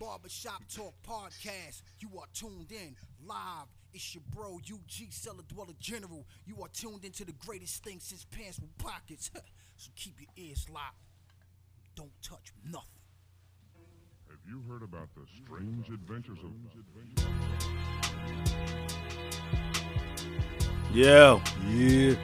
Barbershop Talk Podcast. You are tuned in live. It's your bro, UG Cellar Dweller General. You are tuned into the greatest thing since pants with pockets. so keep your ears locked. Don't touch nothing. Have you heard about the strange adventures of Yeah. Yeah.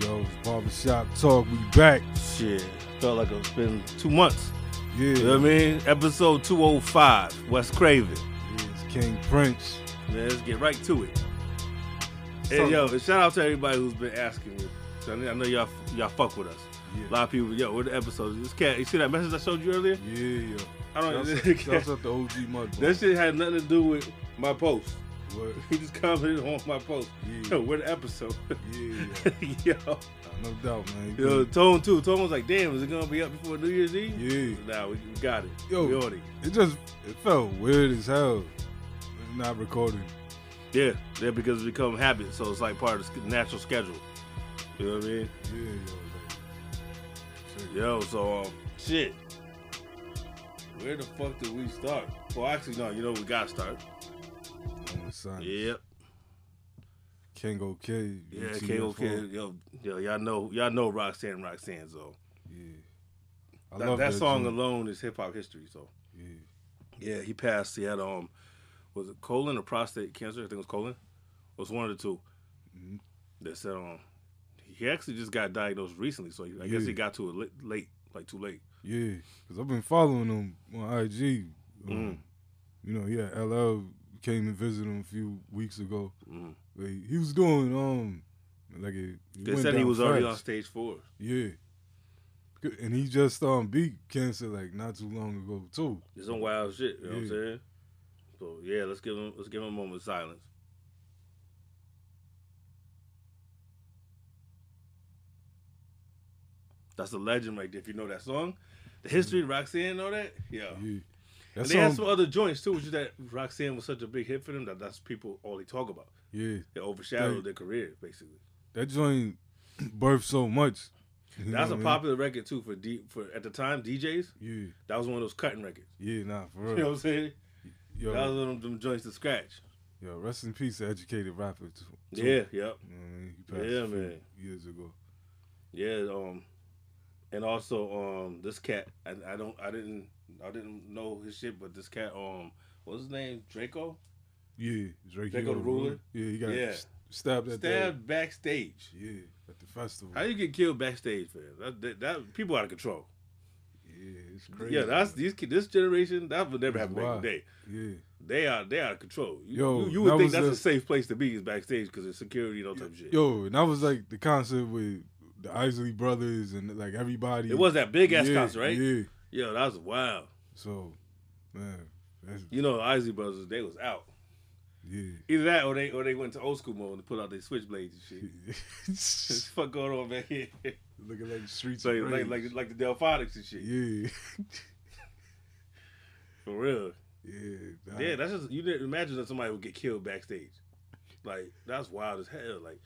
Yo, it's Barbershop Talk. We back. Shit. Felt like it's been two months. Yeah. You know what I mean? Episode 205, Wes Craven. Yeah, it's King Prince. Man, let's get right to it. So- And yo, shout out to everybody who's been asking me. So I know- y'all y'all fuck with us. Yeah. A lot of people, yo, what the episode? This cat, you see that message I showed you earlier? Yeah, yeah. I don't- out to OG Mud. That shit had nothing to do with my post. What? He just commented on my post. Yeah. Yo, what the episode? Yeah, yo, no doubt, man. yo, Tone too. Tone was like, damn, is it gonna be up before New Year's Eve? Yeah. Nah, we, we got it. Yo. we on it. It just it felt weird as hell. Not recording. Yeah, yeah, because it's become habit, so it's like part of the natural schedule. You know what I mean? Yeah, yo. Yo, so um, shit. Where the fuck did we start? Well, actually, no. You know we gotta start. The sign. Yep. Kangol K. Yeah. K.O. Kid. Yo, yo, y'all know, y'all know Roxanne, Roxanne. So Yeah. I that, love that song joint. alone is hip hop history. So Yeah. yeah, he passed. He had um, was it colon or prostate cancer? I think it was colon. It was one of the 2 Mhm. That said um, he actually just got diagnosed recently. So I guess he got to it late, late like too late. Yeah, because I've been following him on IG. Um, Mm. You know, yeah, LL came and visited him a few weeks ago. Mm. Like, he was doing um like it. They said he was already on stage four. Yeah, and he just um beat cancer like not too long ago too. It's some wild shit. You know what I'm saying? So yeah, let's give him let's give him a moment of silence. That's a legend right there. If you know that song, the history of Roxanne, know that? Yeah. Yeah, And they had some other joints too, which is that Roxanne was such a big hit for them that that's people all they talk about. yeah. It overshadowed Right. their career, basically. That joint birthed so much. That's a what I mean? popular record too for D for at the time DJs. Yeah, That was one of those cutting records. yeah, nah, for real. You know what I'm saying? yo, That was one of them joints to scratch. yo, rest in peace, educated rapper. Too. Yeah, yep. You know I mean? He passed Yeah, man. years ago. Yeah, um, and also um, this cat, I, I don't, I didn't, I didn't know his shit, but this cat, um, what's his name? Drakeo. Yeah. Drakeo he the got Ruler? Yeah, he got Yeah. s- stabbed Stabbed backstage. yeah at the festival. How you get killed backstage, man? That, that, that people out of control. yeah, it's crazy. Yeah, that's these this generation. That would never happen back in wild. the day. yeah. They are, they out of control. You, Yo, you, you would that think that's a, a- safe place to be is backstage because of security and all type of shit. Yo, and that was like the concert with the Isley brothers and like everybody. it was that big ass yeah, concert, right? Yeah. Yo, that's wild. So, man, that's, You know, the Isley Brothers, they was out. yeah. Either that or they or they went to old school mode and put out their switchblades and shit. What the fuck going on back here? Looking like the streets. So like like like the Delfonics and shit. yeah, For real. yeah, nah. Yeah, that's just you didn't imagine that somebody would get killed backstage. Like that's wild as hell. Like,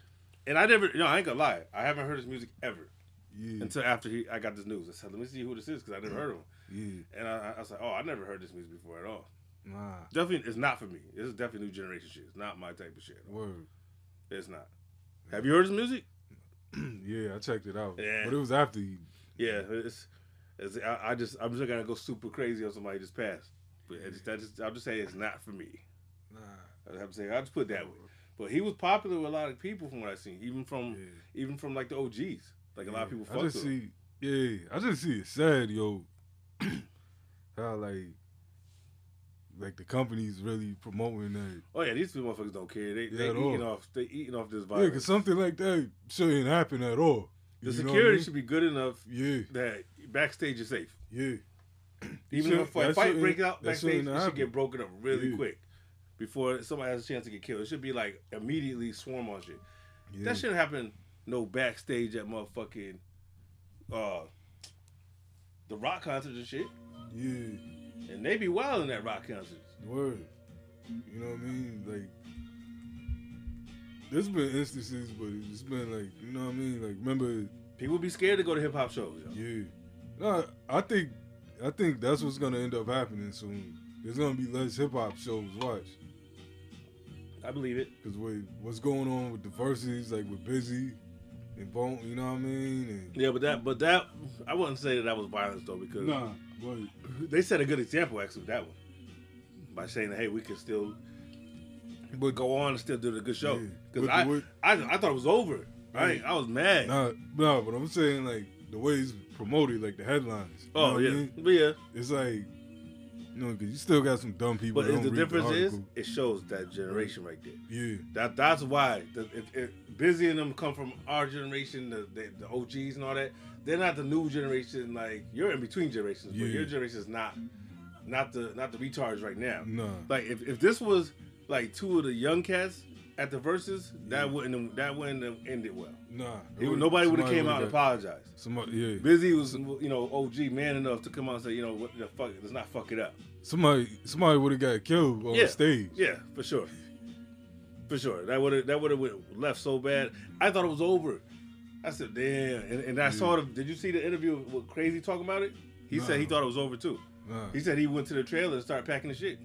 and I never, you know, I ain't gonna lie, I haven't heard his music ever yeah, until after he I got this news. I said, let me see who this is because I never heard of him. yeah. And I, I was like, oh, I never heard this music before at all. Nah, Definitely, it's not for me. This is definitely new generation shit. It's not my type of shit. word. It's not. Have you heard his music? yeah, I checked it out. Yeah. But it was after he. Yeah, it's, it's I, I just I'm just gonna go super crazy on somebody just passed. But it's, that just, I'm just saying it's not for me. Nah. I have to say I just put that way. But he was popular with a lot of people from what I've seen, even from Yeah. even from like the OGs. Like a lot of people I just see, yeah, I just see it sad, yo. How like, like the companies really promoting that. Oh yeah, these motherfuckers don't care. They Yeah, they eating all. off they eating off this Yeah, because something like that shouldn't happen at all. the You what I security mean? should be good enough Yeah, that backstage is safe. yeah. Even if a fight breaks out backstage, it should get broken up really Yeah. quick before somebody has a chance to get killed. It should be like immediately swarm on shit. yeah. That shouldn't happen. No backstage at motherfucking uh the rock concerts and shit. Yeah, And they be wild in that rock concerts. word. You know what I mean? Like, there's been instances, but it's been like, you know what I mean? Like, remember People be scared to go to hip hop shows. yo. Yeah. No, I think I think that's what's gonna end up happening soon. there's gonna be less hip hop shows. Watch, I believe it. because what's going on with the Verzuz, like with Bizzy and Bone, you know what I mean? And Yeah, but that, but that, I wouldn't say that that was violence though, because nah, but they set a good example actually with that one by saying, "Hey, we can still but go on and still do the good show." Because But I, way- I, I thought it was over. Right? I was mad. Nah, nah, but I'm saying like the way it's promoted, like the headlines. Oh, know oh what I yeah, mean? but yeah. It's like, know, because you still got some dumb people. But the difference is it shows that generation right there. yeah, That that's why the, it, it, Bizzy and them come from our generation, the, the the OGs and all that. They're not the new generation. Like you're in between generations, but your generation is not not the not the retards right now. No, Like if, if this was like two of the young cats at the Verzuz, that wouldn't that wouldn't have ended well. nah. It nobody would have came out and apologized. Somebody, yeah, Bizzy was you know OG man enough to come out and say you know what the fuck let's not fuck it up. somebody, somebody would have got killed on Yeah. stage. Yeah, for sure. For sure. That would have that would have left so bad. I thought it was over. I said, damn. And, and I saw the did you see the interview with Krayzie talking about it? He said he thought it was over too. Nah, He said he went to the trailer and started packing the shit.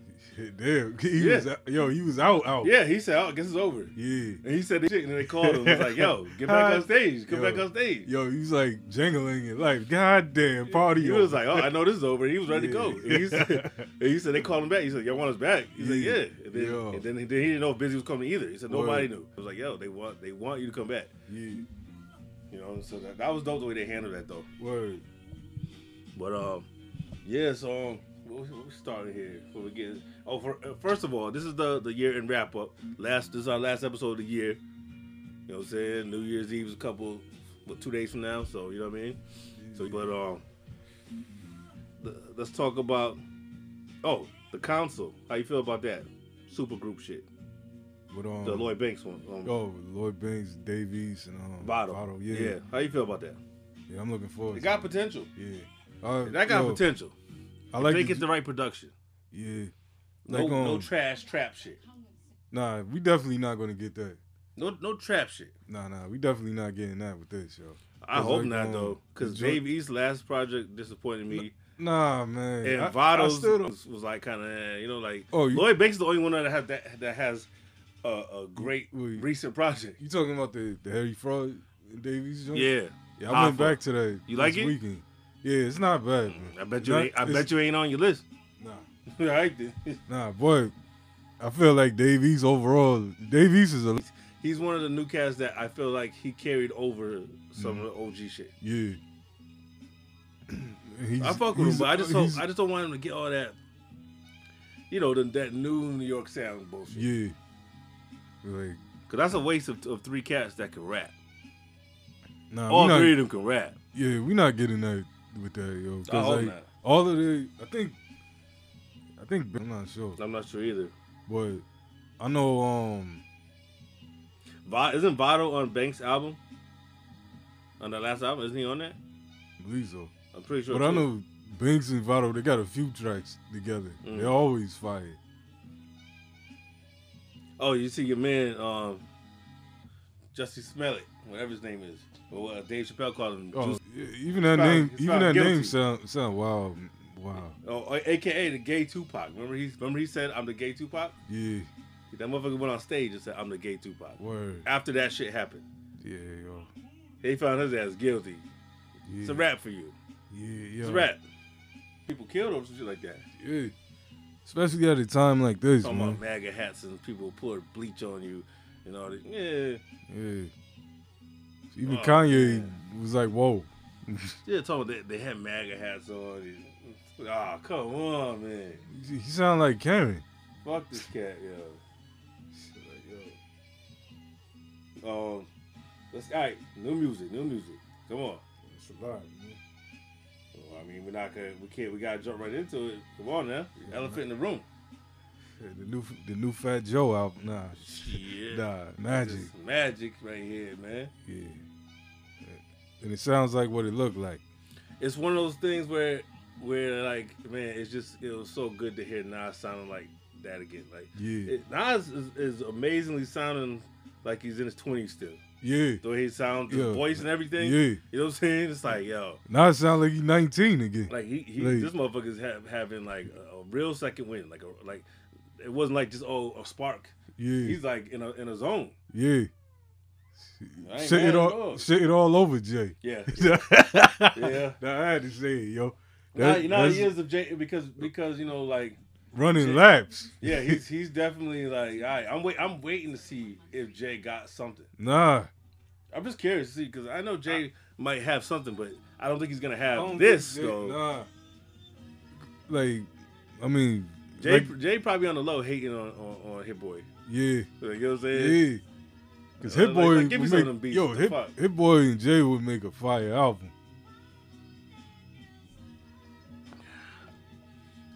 Damn, he Yeah. was, out- yo, he was out, out. Yeah, he said, oh, I guess it's over. yeah. And he said the shit, and then they called him. He was like, yo, get back on stage. Come Yo. back on stage. Yo, he was like jangling it, like, God damn, party. He on. was like, oh, I know this is over. He was ready to go. And he said, and he said they called him back. He said, y'all want us back? He said, Yeah. yeah. And then, Yo. and then, then he didn't know if Bizzy was coming either. He said nobody Word. knew. I was like, yo, they want they want you to come back. yeah, You know, so that, that was dope the way they handled that though. word. But um, yeah. So um, what we, we here before we get. Oh, for, uh, first of all, this is the the year in wrap up. Last this is our last episode of the year. You know what I'm saying? New Year's Eve is a couple, what two days from now. So you know what I mean. So but um, the, let's talk about. Oh, the council. How you feel about that? Super group shit. But um, The Lloyd Banks one. Um, oh, Lloyd Banks, Dave East, and um, Vado. Vado, yeah. yeah. How you feel about that? yeah, I'm looking forward. It got it. potential. Yeah, uh, That got yo, potential. I like they the, get the right production. yeah. No, Like, no um, trash trap shit. Nah, we definitely not gonna get that. No, no trap shit. Nah, nah, we definitely not getting that with this, yo. I hope like, not um, though, because Dave East's last project disappointed me, Nah, man. and I- I Vado's still don't- was, was like kind of, you know, like Oh, you- Lloyd Banks is the only one that has that that has a, a great Wait. recent project. You talking about the the Harry Fraud Dave East joint? Yeah, yeah. I went back to that. You like it? Weekend. Yeah, it's not bad. Man. I bet you Not- ain't. I bet you ain't on your list. Nah, right, then. nah, boy. I feel like Dave East overall. Dave East is a He's one of the new cats that I feel like he carried over some Mm-hmm. of the OG shit. yeah. He's- I fuck with him, but I just hope, I just don't want him to get all that, you know, the, that new New York sound bullshit. yeah. Like Cause that's a waste of, of three cats that can rap. nah, All we not, three of them can rap. Yeah, we not getting that with that, yo. I hope like, not. all of the, I think, I think I'm not sure, I'm not sure either. but I know. Um, Va- isn't Vado on Banks' album? On the last album, isn't he on that? I believe so. I'm pretty sure. But I know Banks and Vado, they got a few tracks together. Mm. They're always fire. Oh, you see your man, um, Jussie Smollett, whatever his name is, or what Dave Chappelle called him. Oh, Juice- even that name, he's even that guilty. name sound sound wild, wow. oh, uh, AKA the gay Tupac. Remember he remember he said I'm the gay Tupac. Yeah, That motherfucker went on stage and said I'm the gay Tupac. word. After that shit happened, Yeah, yo. they found his ass guilty. Yeah, It's a rap for you. Yeah, yo. It's a rap. People killed over some shit like that. Yeah. Especially at a time like this, Talking man. about MAGA hats and people pour bleach on you and all that. Yeah. Yeah. Even Oh, Kanye man. was like, "Whoa." Yeah, talking about they, they had MAGA hats on. Ah, come on, man. He sound like Karen. Fuck this cat, yo. Um, let's all right. New music, new music. Come on. It's a lot, man. Well, I mean, we're not gonna, we can't, we gotta jump right into it. Come on now. Elephant in the room. The new, the new Fat Joe album, nah, Yeah. nah, magic, magic right here, man. yeah. And it sounds like what it looked like. It's one of those things where, where like, man, it's just, it was so good to hear Nas sounding like that again. Like, Yeah, it, Nas is, is amazingly sounding like he's in his twenties still. Yeah. The way he sounds, his voice and everything. Yeah. You know what I'm saying? It's like, yo, Now it sounds like he's 19 again. like he, he Like- this motherfucker's have, having like a, a real second wind. Like a like it wasn't like just oh a spark. yeah. He's like in a in a zone. yeah. I Shit it all, shit it all over Jay. Yeah. yeah. Yeah. I had to say it, yo. Now, That- you know is of Jay because because you know like running Jay- laps. yeah he's he's definitely like all right, I'm wait I'm waiting to see if Jay got something. Nah. I'm just curious to see because I know Jay might have something, but I don't think he's gonna have this. Jay- though. Nah. Like, I mean, Jay like, Jay probably on the low hating on on, on Hit Boy. yeah, Like, you know what I'm saying? yeah. Cause Hit Boy, like, give me would some of them beats, yo, what the Hit, fuck? Hit Boy and Jay would make a fire album.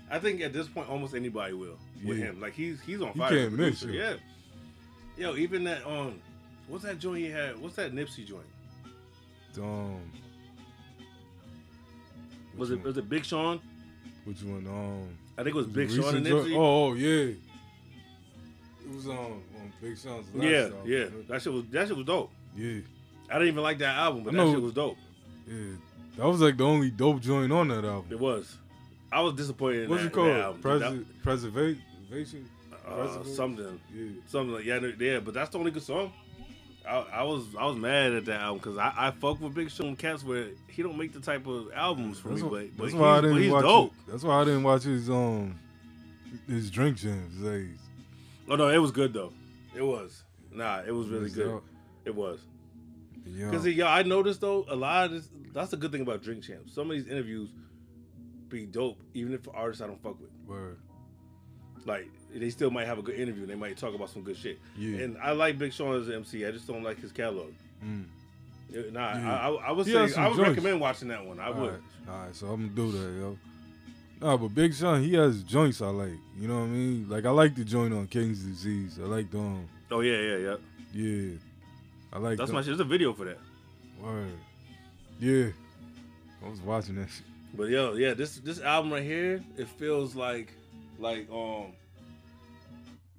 I think at this point almost anybody will with Yeah. him. Like he's he's on You fire. can't miss producer. him. Yeah. Yo, even that um, what's that joint he had? What's that Nipsey joint? Um, Was it one? was it Big Sean? Which one? Um, I think it was the Big Sean and Nipsey. Oh, oh, yeah. It was on on Big Sean's last yeah, album. yeah. That shit was that shit was dope. yeah, I didn't even like that album, but I that know. shit was dope. yeah. That was like the only dope joint on that album. It was. I was disappointed. In What's that, it called? That album. Presi- Preservation. Uh, Preservation? something, Yeah. something like yeah, yeah. But that's the only good song. I, I was I was mad at that album because I, I fuck with Big Sean Cats where he don't make the type of albums for That's, me, why, but, but that's he's, why I but didn't he's watch. dope. It. That's why I didn't watch his um his Drink Champs. Like, Oh no, it was good though. It was. Nah, it was really was good. out. It was. Because yo, I noticed though a lot of this. That's the good thing about Drink Champs. Some of these interviews be dope, even if for artists I don't fuck with. Word. Like they still might have a good interview. and They might talk about some good shit. Yeah. And I like Big Sean as an MC. I just don't like his catalog. Mm. Nah, Yeah. I, I, I would He say I would recommend watching that one. I would. Alright, alright, so I'm gonna do that, yo. Nah, but Big Sean, he has joints I like. You know what I mean? Like I like the joint on King's Disease. I like the um, Oh yeah, yeah, yeah. yeah. I like That's the, my shit. There's a video for that. Word. Yeah. I was watching that shit. But yo, yeah, this this album right here, it feels like like um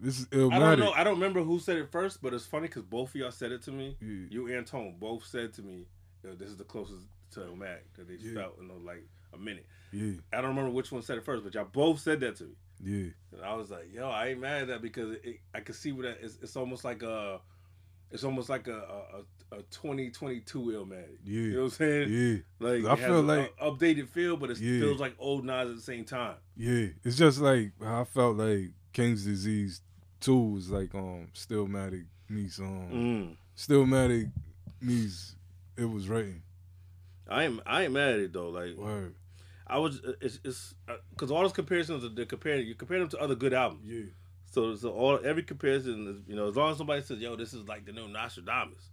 This is Illmatic. I don't know. I don't remember who said it first, but it's funny because both of y'all said it to me. Yeah. You and Tone both said to me, Yo, "This is the closest to Mac that they Yeah. felt know, like a minute." Yeah, I don't remember which one said it first, but y'all both said that to me, yeah. and I was like, "Yo, I ain't mad at that because it, it, I can see what that is. It's almost like a, it's almost like a a, a, a 2022 Illmatic. Yeah. You know what I'm saying? Yeah, Like I feel like- a updated feel, but it Yeah. feels like old Nas at the same time. yeah. It's just like I felt like King's Disease Two was like um Stillmatic meets um Mm. Stillmatic meets it was written. I ain't I ain't mad at it though. Like Word. I was uh, it's it's uh, because all those comparisons are they're comparing you compare them to other good albums. Yeah. So so all every comparison is you know as long as somebody says yo this is like the new Nostradamus,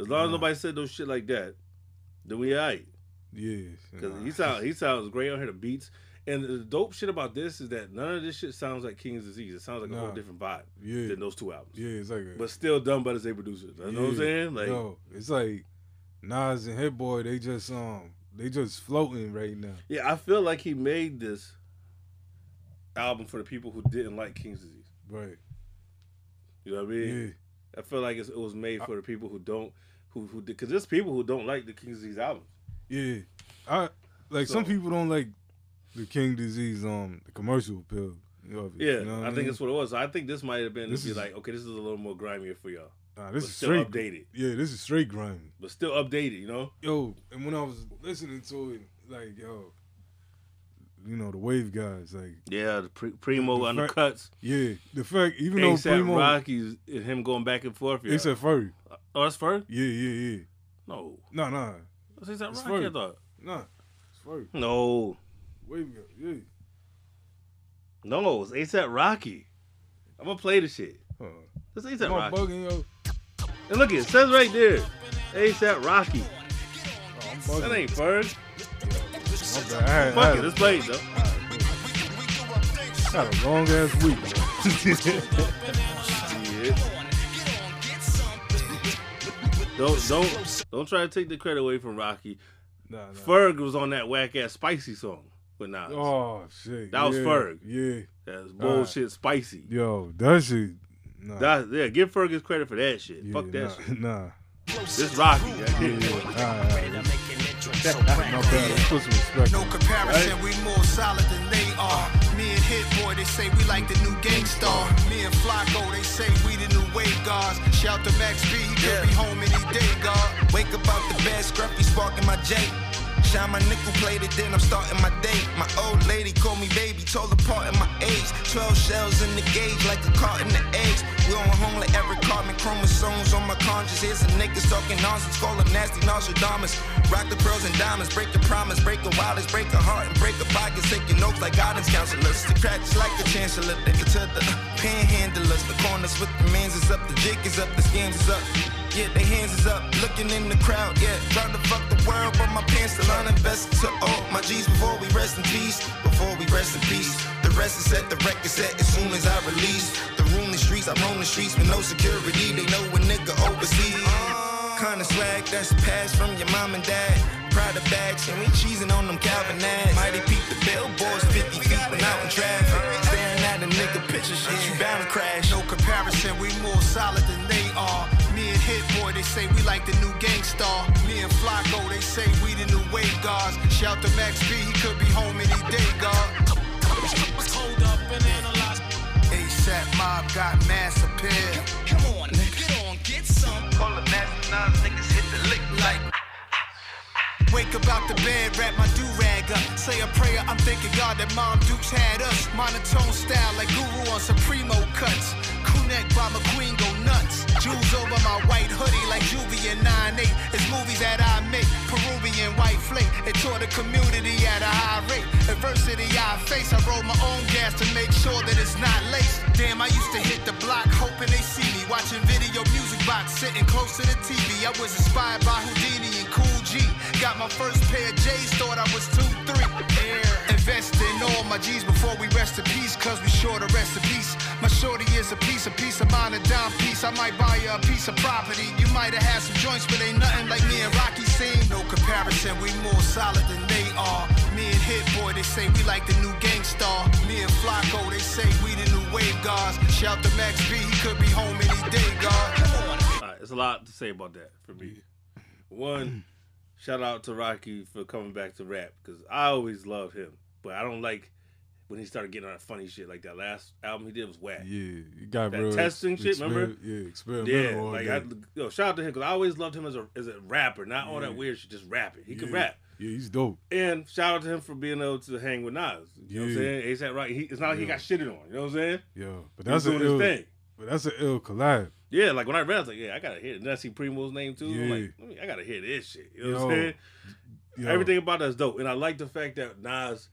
as long as nobody said no shit like that, then we alright. Yeah. Because Nah. he sounds he sounds great on here. The beats and the dope shit about this is that none of this shit sounds like King's Disease. It sounds like a whole different vibe Yeah. than those two albums. Yeah, it's like But still done by the same producers. You know what I'm saying? Like Yo, it's like Nas and Hit Boy, they just um they just floating right now. yeah, I feel like he made this album for the people who didn't like King's Disease. Right. You know what I mean? Yeah. I feel like it was made for the people who don't, who who because there's people who don't like the King's Disease albums. Yeah. I like some people don't like the King Disease um the commercial pill. of it, Yeah, you know I think mean? that's what it was. I think this might have been This to be is- like, okay, this is a little more grimier for y'all, Nah, but this is still straight updated, Yeah, this is straight grimy. but still updated. You know? Yo, and when I was listening to it, like yo, you know the Wave guys, like Yeah, the pre- Primo The fact- undercuts, yeah, the fact even though ASAP Primo, Rockies, and him going back and forth. Yeah. except Ferg, oh, that's Ferg? yeah, yeah, yeah, No, nah, nah, that's ASAP It's Rocky. I thought. nah, it's Ferg, No, Wave guy, yeah. no, it's ASAP Rocky. I'm gonna play the shit. Huh. This ASAP Rocky. bugging yo? And look, it says right there, ASAP Rocky. Oh. That ain't Ferg. My bad. I had, I Fuck had- it, let's play it though. Had a long ass week. Don't don't don't try to take the credit away from Rocky. nah, nah. Ferg was on that whack ass spicy song with Nas. Oh shit. That was yeah, Ferg. Yeah. That's bullshit spicy. Yo, that shit. Nah. That, yeah, give Fergus credit for that shit. yeah, Fuck that nah, shit. Nah. This Rocky. I Yeah, yeah. All right, all right. My put some respect. No on it. comparison, we more solid than they are. Me and Hit Boy, they say we like the new Gang Starr. Me and Flacko, they say we the new wave guards. Shout to Max B, he could be home any day, God. Wake up out the bed, scruffy sparking my J. Shine my nickel plated, then I'm starting my day. My old lady called me baby, told apart in my age. 12 shells in the gauge, like a cart in the eggs. We on home like every carbon chromosomes on my conscience. Here's some niggas talking nonsense, call them nasty Nostradamus. Rock the pearls and diamonds, break the promise, break a wildest, break a heart and break a pockets. Taking notes like guidance counselors. The cracks like the chancellor, they to the panhandlers. The corners with the mans is up, the jig is up, the scams is up. Yeah, they hands is up, looking in the crowd. Yeah, trying to fuck the world, but my pants still uninvested to all my G's before we rest in peace. Before we rest in peace, the rest is set, the record set as soon as I release. The room, the streets, I roam the streets with no security. They know a nigga overseas. Kinda swag that's passed from your mom and dad. Of bags, and we cheesing on them Calvin ads. Mighty peep the billboards, 50 feet when out in traffic. Staring at a nigga picture, shit, you bound to crash. No comparison, we more solid than they are. Me and Hit Boy, they say we like the new Gang Starr. Me and Flacko, they say we the new wave guards. Shout to Max B, he could be home any day, God. Hold up and analyze. ASAP Mob got mass appeal. Come on, get on, get some. Call the nasty nines, niggas hit the lick like. Wake up out the bed, wrap my do-rag up. Say a prayer, I'm thanking God that Mom Dukes had us. Monotone style like Guru on Supremo cuts. Crew neck by McQueen go nuts. Jewels over my white hoodie like Juvie and 9-8. It's movies that I make. Peruvian white flake. It taught the community at a high rate. Adversity I face, I roll my own gas to make sure that it's not laced. Damn, I used to hit the block hoping they see me. Watching video music box, sitting close to the TV. I was inspired by Houdini. Got my first pair of J's, thought I was 2-3. Air. Invest in all my G's before we rest in peace, cause we sure to rest in peace. My shorty is a piece, a piece of mine, a dime piece. I might buy you a piece of property. You might have had some joints, but ain't nothing like me and Rocky seen. No comparison, we more solid than they are. Me and Hit Boy, they say we like the new Gang Starr. Me and Flacko, they say we the new wave guards. Shout to Max B, he could be home any day, God. All right, there's a lot to say about that for me. One, shout out to Rocky for coming back to rap because I always loved him, but I don't like when he started getting on that funny shit like that last album he did was whack. Yeah, you got That real testing shit, remember? Yeah, experimental. Yeah, like. I, yo, shout out to him because I always loved him as a as a rapper, not all that weird shit, just rapping. He could Yeah. rap. Yeah, he's dope. And shout out to him for being able to hang with Nas. You know what I'm Yeah. saying? ASAP right. He, it's not like he got shitted on. You know what I'm saying? Yeah, but that's a doing his ill, thing. but that's an ill collab. Yeah, like when I read, I was like, yeah, I gotta hear it. And then I see Primo's name too. I'm like, I gotta hear this shit. You know what I'm saying? Yo, Everything about that's dope, and I like the fact that Nas,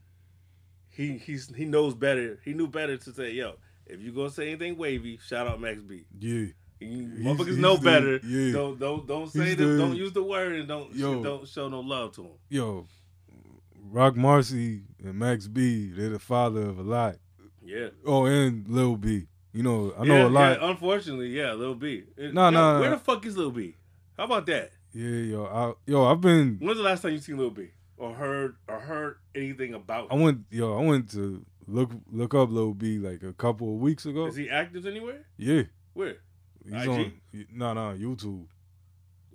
he he's he knows better. He knew better to say, yo, if you gonna say anything wavy, shout out Max B. Yeah, You He's- motherfuckers he's know the- better. yeah. Don't don't don't say He's the, the- don't use the word and don't Yo. don't show no love to him. yo, Rock Marcy and Max B, they're the father of a lot. Yeah. Oh, and Lil B. You know, I know yeah, a lot. Yeah, unfortunately, yeah, Lil B. No, no, Where the fuck is Lil B? How about that? Yeah, yo, I, yo, I've been. When's the last time you seen Lil B or heard or heard anything about? I him? went, yo, I went to look look up Lil B like a couple of weeks ago. Is he active anywhere? Yeah, Where? he's IG? on. No, no, YouTube.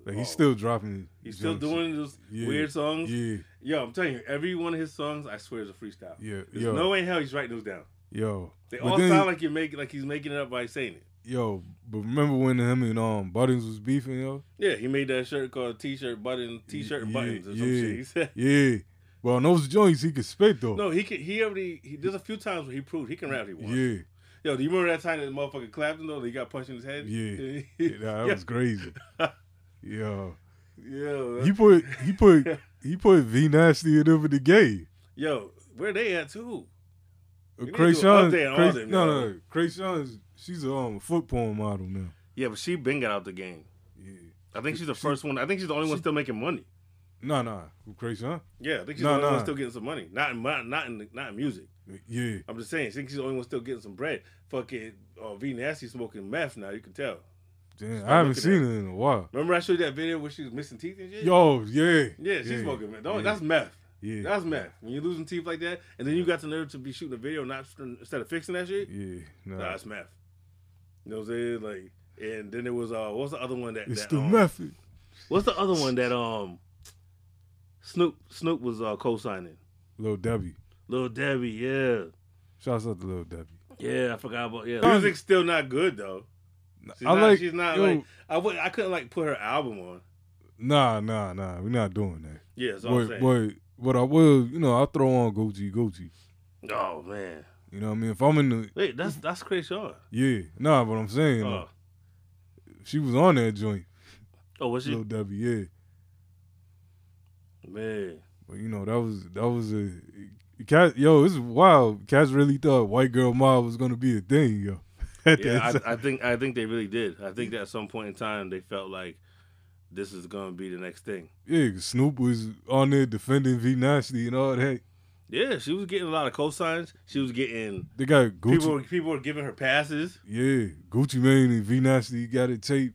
Like he's Oh. still dropping. He's still doing those Yeah. weird songs. Yeah, Yo, I'm telling you, every one of his songs, I swear, is a freestyle. yeah, There's yo, no way in hell he's writing those down. Yo. They all then- sound like you're making, like he's making it up by saying it. Yo, but remember when him and um Buttons was beefing, yo? Yeah, he made that shirt called T-shirt button, T-shirt Yeah, buttons or some yeah. shit. He said, Yeah. Well, on those joints he could spit though. no, he can. He already. He, there's a few times where he proved he can rap. He wants. Yeah. Yo, do you remember that time that motherfucker clapped him though? That he got punched in his head. Yeah. yeah, that was crazy. Yo. Yo, He put he put he put V Nasty and over the gay. yo, where they at too? Uh, need to do an Kreayshawn, update on all Cray, them, no, no, Kreayshawn's she's a um, foot porn model now. Yeah, but she been got out the game. Yeah. I think she's the first one. I think she's the only one still making money. No, no, Kreayshawn. Yeah, I think she's No, the only one still getting some money. Not in not not in not in music. Yeah. I'm just saying. I think she's the only one still getting some bread. Fucking uh, V Nasty smoking meth now. You can tell. Damn, I haven't seen it in a while. Remember I showed you that video where she was missing teeth and shit. Yo, yeah. yeah, she's yeah, smoking meth. Yeah, That's meth. Yeah. That's meth. When you're losing teeth like that, and then you got the nerve to be shooting a video not instead of fixing that shit. yeah. Nah. Nah, that's meth. You know what I'm saying? Like, and then there was uh, what's the other one that? It's that, the um, method. What's the other one that um, Snoop Snoop was uh, co-signing? Lil Debbie. Little Debbie, yeah, Shouts out to Lil Debbie. yeah. I forgot about yeah. Music's still not good though. She's I not, like. She's not yo, like I couldn't like put her album on. Nah, nah, nah. We're not doing that. Yeah, that's all I'm saying. but, but I will. You know, I'll throw on Gucci, Gucci. oh man, You know what I mean? If I'm in the wait, that's that's Kreayshawn. yeah, nah. But I'm saying Oh, uh, she was on that joint. oh, was she? Lil Debbie, yeah. Man, But you know that was that was a cat. Yo, this is wild. Cats really thought white girl mob was gonna be a thing, yo. Yeah, I, I think I think they really did. I think that at some point in time they felt like this is gonna be the next thing. yeah, Snoop was on there defending V Nasty and all that. Yeah, she was getting a lot of cosigns. She was getting They got Gucci. people. were- People were giving her passes. yeah, Gucci Mane and V Nasty got it taped.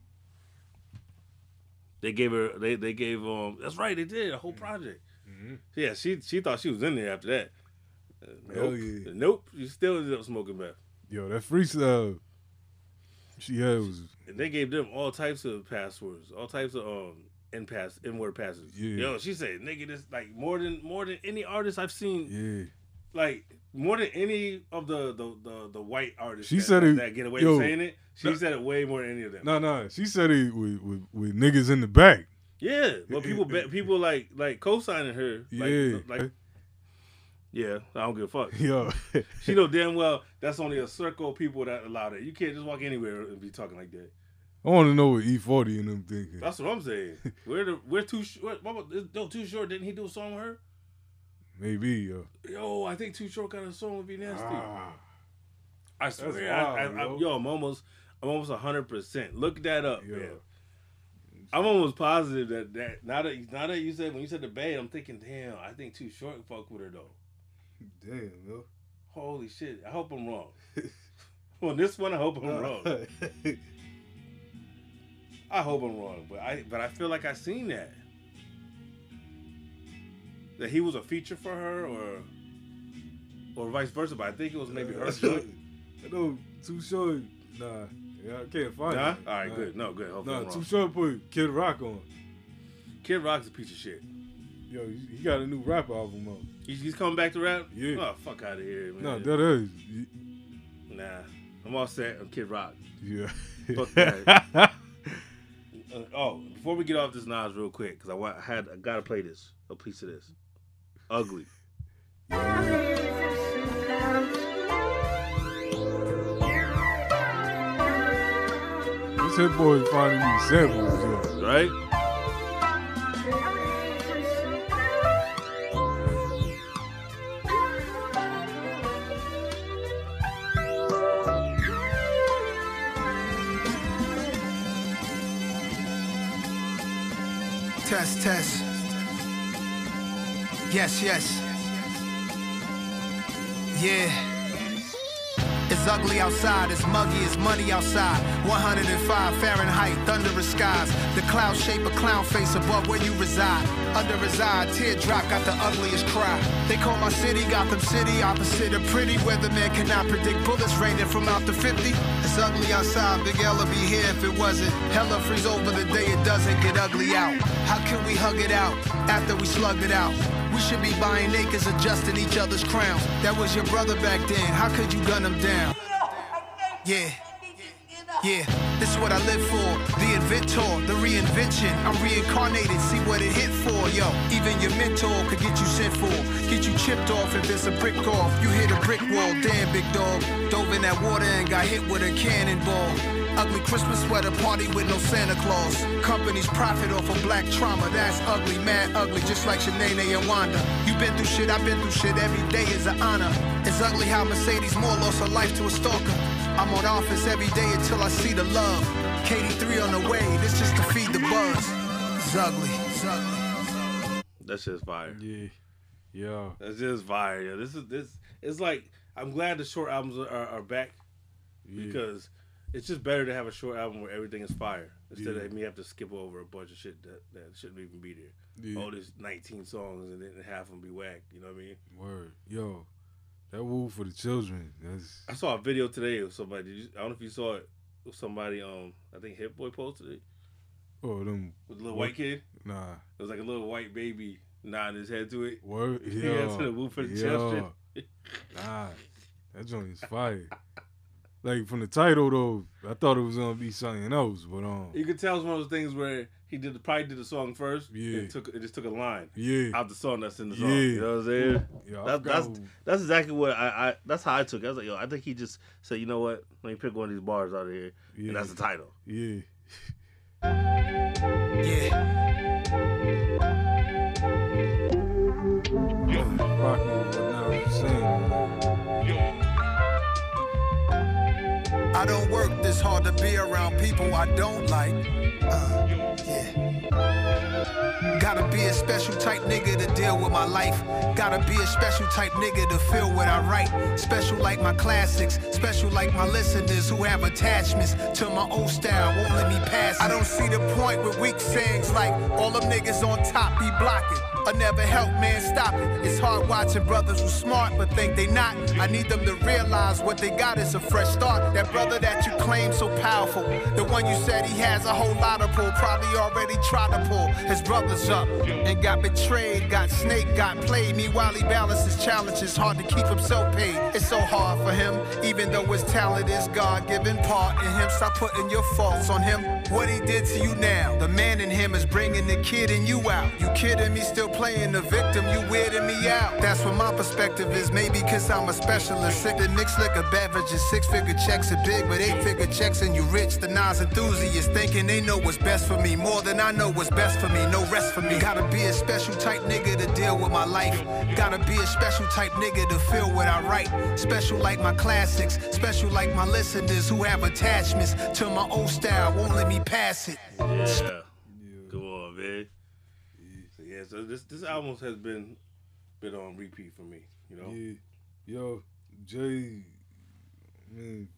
They gave her. They they gave um. That's right. They did a whole project. Yeah, she she thought she was in there after that. Uh, Hell Nope. yeah. Nope. You still ended up smoking meth. Yo, that freestyle she had was they gave them all types of passwords, all types of um in pass in word passes. Yeah. Yo, she said, "Nigga, this like more than more than any artist I've seen. yeah. Like more than any of the the the, the white artists. She that, said it- that get away yo, with saying it. She said it way more than any of them. No, no, she said it with, with, with niggas in the back. Yeah, but people people like like co-signing her. Like, Yeah. like yeah, I don't give a fuck. Yo, She know damn well that's only a circle of people that allow that. You can't just walk anywhere and be talking like that. I want to know what E40 and them thinking. That's what I'm saying. We're the we're too short. No, too short. Didn't he do a song with her? Maybe, yo. Yo, I think Too Short got a song with V Nasty. Ah. I swear, I, I, wild, I, yo. yo, I'm almost, I'm almost hundred percent. Look that up, Yo. man. I'm almost positive that that now that now that you said when you said the Bay, I'm thinking, damn, I think Too Short fuck with her though. Damn, yo. Holy shit, I hope I'm wrong. On this one, I hope I'm wrong. I hope I'm wrong, but I but I feel like I seen that. That he was a feature for her, or or vice versa. But I think it was maybe her. joint. I know Too Short. Nah, yeah, I can't find Nah? it. All right, Nah. good. No, good. Hopefully Nah, I'm Too wrong. Short put Kid Rock on. Kid Rock's a piece of shit. Yo, he he got a new rap album out. He's, he's coming back to rap. Yeah. Oh fuck out of here, man. No, that is. Nah, I'm all set I'm Kid Rock. Yeah. Fuck that. Uh, oh, before we get off this Nas real quick, because I, I had I gotta play this a piece of this. Ugly. this hit boy finding these samples, yo. right? Test, test. Yes, yes. Yeah. It's ugly outside, it's muggy, it's money outside. 105 Fahrenheit, thunderous skies. The cloud shape a clown face above where you reside. Under his eye, teardrop got the ugliest cry. They call my city Gotham City, opposite of pretty. Weatherman cannot predict bullets raining from out the 50. It's ugly outside, Big L be here if it wasn't. Hella freeze over the day it doesn't get ugly out. How can we hug it out after we slugged it out? We should be buying acres, adjusting each other's crowns. That was your brother back then. How could you gun him down? Yeah. Yeah, this is what I live for. The inventor, the reinvention. I'm reincarnated, see what it hit for. Yo, even your mentor could get you sent for. Get you chipped off if it's a brick off. You hit a brick wall, damn big dog. Dove in that water and got hit with a cannonball. Ugly Christmas sweater party with no Santa Claus. Companies profit off of black trauma. That's ugly, mad ugly, just like Shanae and Wanda. You been through shit, I've been through shit. Every day is an honor. It's ugly how Mercedes Morr lost her life to a stalker. I'm on office every day until I see the love. KD3 on the way, this just to feed the buzz. It's ugly, it's ugly. That's just fire. Yeah. Yeah. That's just fire. Yeah, this is this. It's like I'm glad the short albums are, are, are back Yeah. because it's just better to have a short album where everything is fire instead Yeah. of me have to skip over a bunch of shit that, that shouldn't even be there. Yeah. All these 19 songs and then half of them be whack. You know what I mean? Word. Yo, that Wu for the children. That's I saw a video today of somebody. You, I don't know if you saw it. somebody um I think Hit Boy posted it Oh, them with a little What? white kid. nah. It was like a little white baby nodding his head to it. Word, Yeah, yeah, to the Wu for the. Champ Nah, that joint is fire. like from the title though, I thought it was gonna be something else, but um, You could tell it's one of those things where he did probably did the song first. Yeah. And took it just took a line yeah, out the song that's in the song. Yeah. You know what I'm saying? yeah, I That, forgot that's that's exactly what I, I that's how I took it. I was like, yo, I think he just said, you know what? Let me pick one of these bars out of here, yeah, and that's the title. yeah. Rocking with I don't work this hard to be around people I don't like. Uh, yeah. Gotta be a special type nigga to deal with my life. Gotta be a special type nigga to feel what I write. Special like my classics. Special like my listeners who have attachments to my old style. Won't let me pass. it. I don't see the point with weak sayings like all them niggas on top be blocking. I never help man stop it. It's hard watching brothers who smart but think they not. I need them to realize what they got is a fresh start. That brother that you claim so powerful, the one you said he has a whole lot of pull, probably already tried to pull his brothers up and got betrayed, got snake, got played. Meanwhile he balances challenges, hard to keep himself paid. It's so hard for him, even though his talent is God-given part in him. Stop putting your faults on him. What he did to you now, the man in him is bringing the kid in you out. You kidding me? Still playing the victim, you weirding me out. That's what my perspective is. Maybe cause I'm a specialist. Sick to mixed liquor beverages. Six figure checks are big, but eight figure checks and you rich. The Nas enthusiasts thinking they know what's best for me. More than I know what's best for me. No rest for me. Gotta be a special type nigga to deal with my life. Gotta be a special type nigga to feel what I write. Special like my classics. Special like my listeners who have attachments to my old style. Won't let me pass it. Yeah. Come on, man. So, yeah, so this this album has been been on repeat for me. You know. Yeah, yo, Jay. I mean,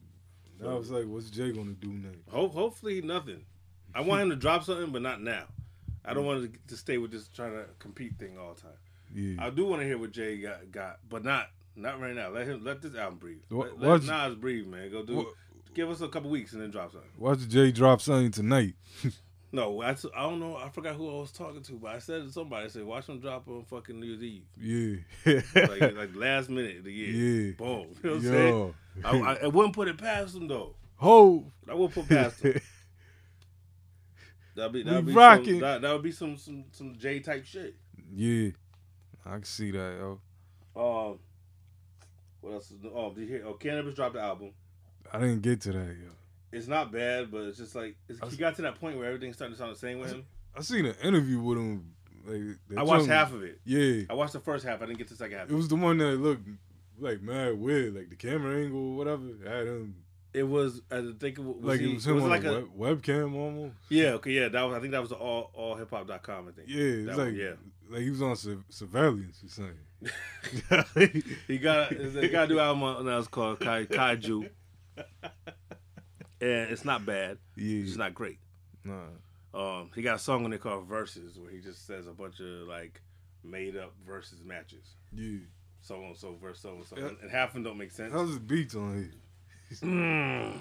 I was like, what's Jay gonna do next? Ho- hopefully nothing. I want him to drop something, but not now. I don't want to, to stay with this trying to compete thing all the time. Yeah, I do want to hear what Jay got, got, but not not right now. Let him let this album breathe. Wha- Let, let Nas breathe, man. Go do. Wha- Give us a couple weeks and then drop something. watch Jay drop something tonight. No, I, I don't know. I forgot who I was talking to, but I said to somebody, I said, watch him drop on fucking New Year's Eve. Yeah, Like, like last minute of the year. Yeah. Boom. You know what I'm saying? I, I, I wouldn't put it past him, though. ho, I would put past him. That'd be, that'd We be rocking. Some, that, that would be some, some, some J type shit. yeah, I can see that, yo. Um, what else? Is, oh, did you hear? Oh, Canibus dropped the album. I didn't get to that, yo. It's not bad, but it's just like it's, I he got to that point where everything's starting to sound the same with him. I seen an interview with him. Like, I watched half of it. Yeah, I watched the first half. I didn't get to the second half. it was the one that looked like mad weird, like the camera angle, or whatever. Had him It was. I think it was, like he, it was him on like a, web, webcam almost. yeah. Okay, yeah. That was. I think that was the all all hip hop.com. I think. Yeah, it's That like yeah. like he was on su- surveillance or something. He got he got a new album on- now. It's called Kai, Kaiju, and it's not bad. Yeah, It's not great. nah. Um, he got a song on there called Verses, where he just says a bunch of like made up verses matches. Yeah, So and so verse so and so, and half of them don't make sense. how's the beats on here? Mm,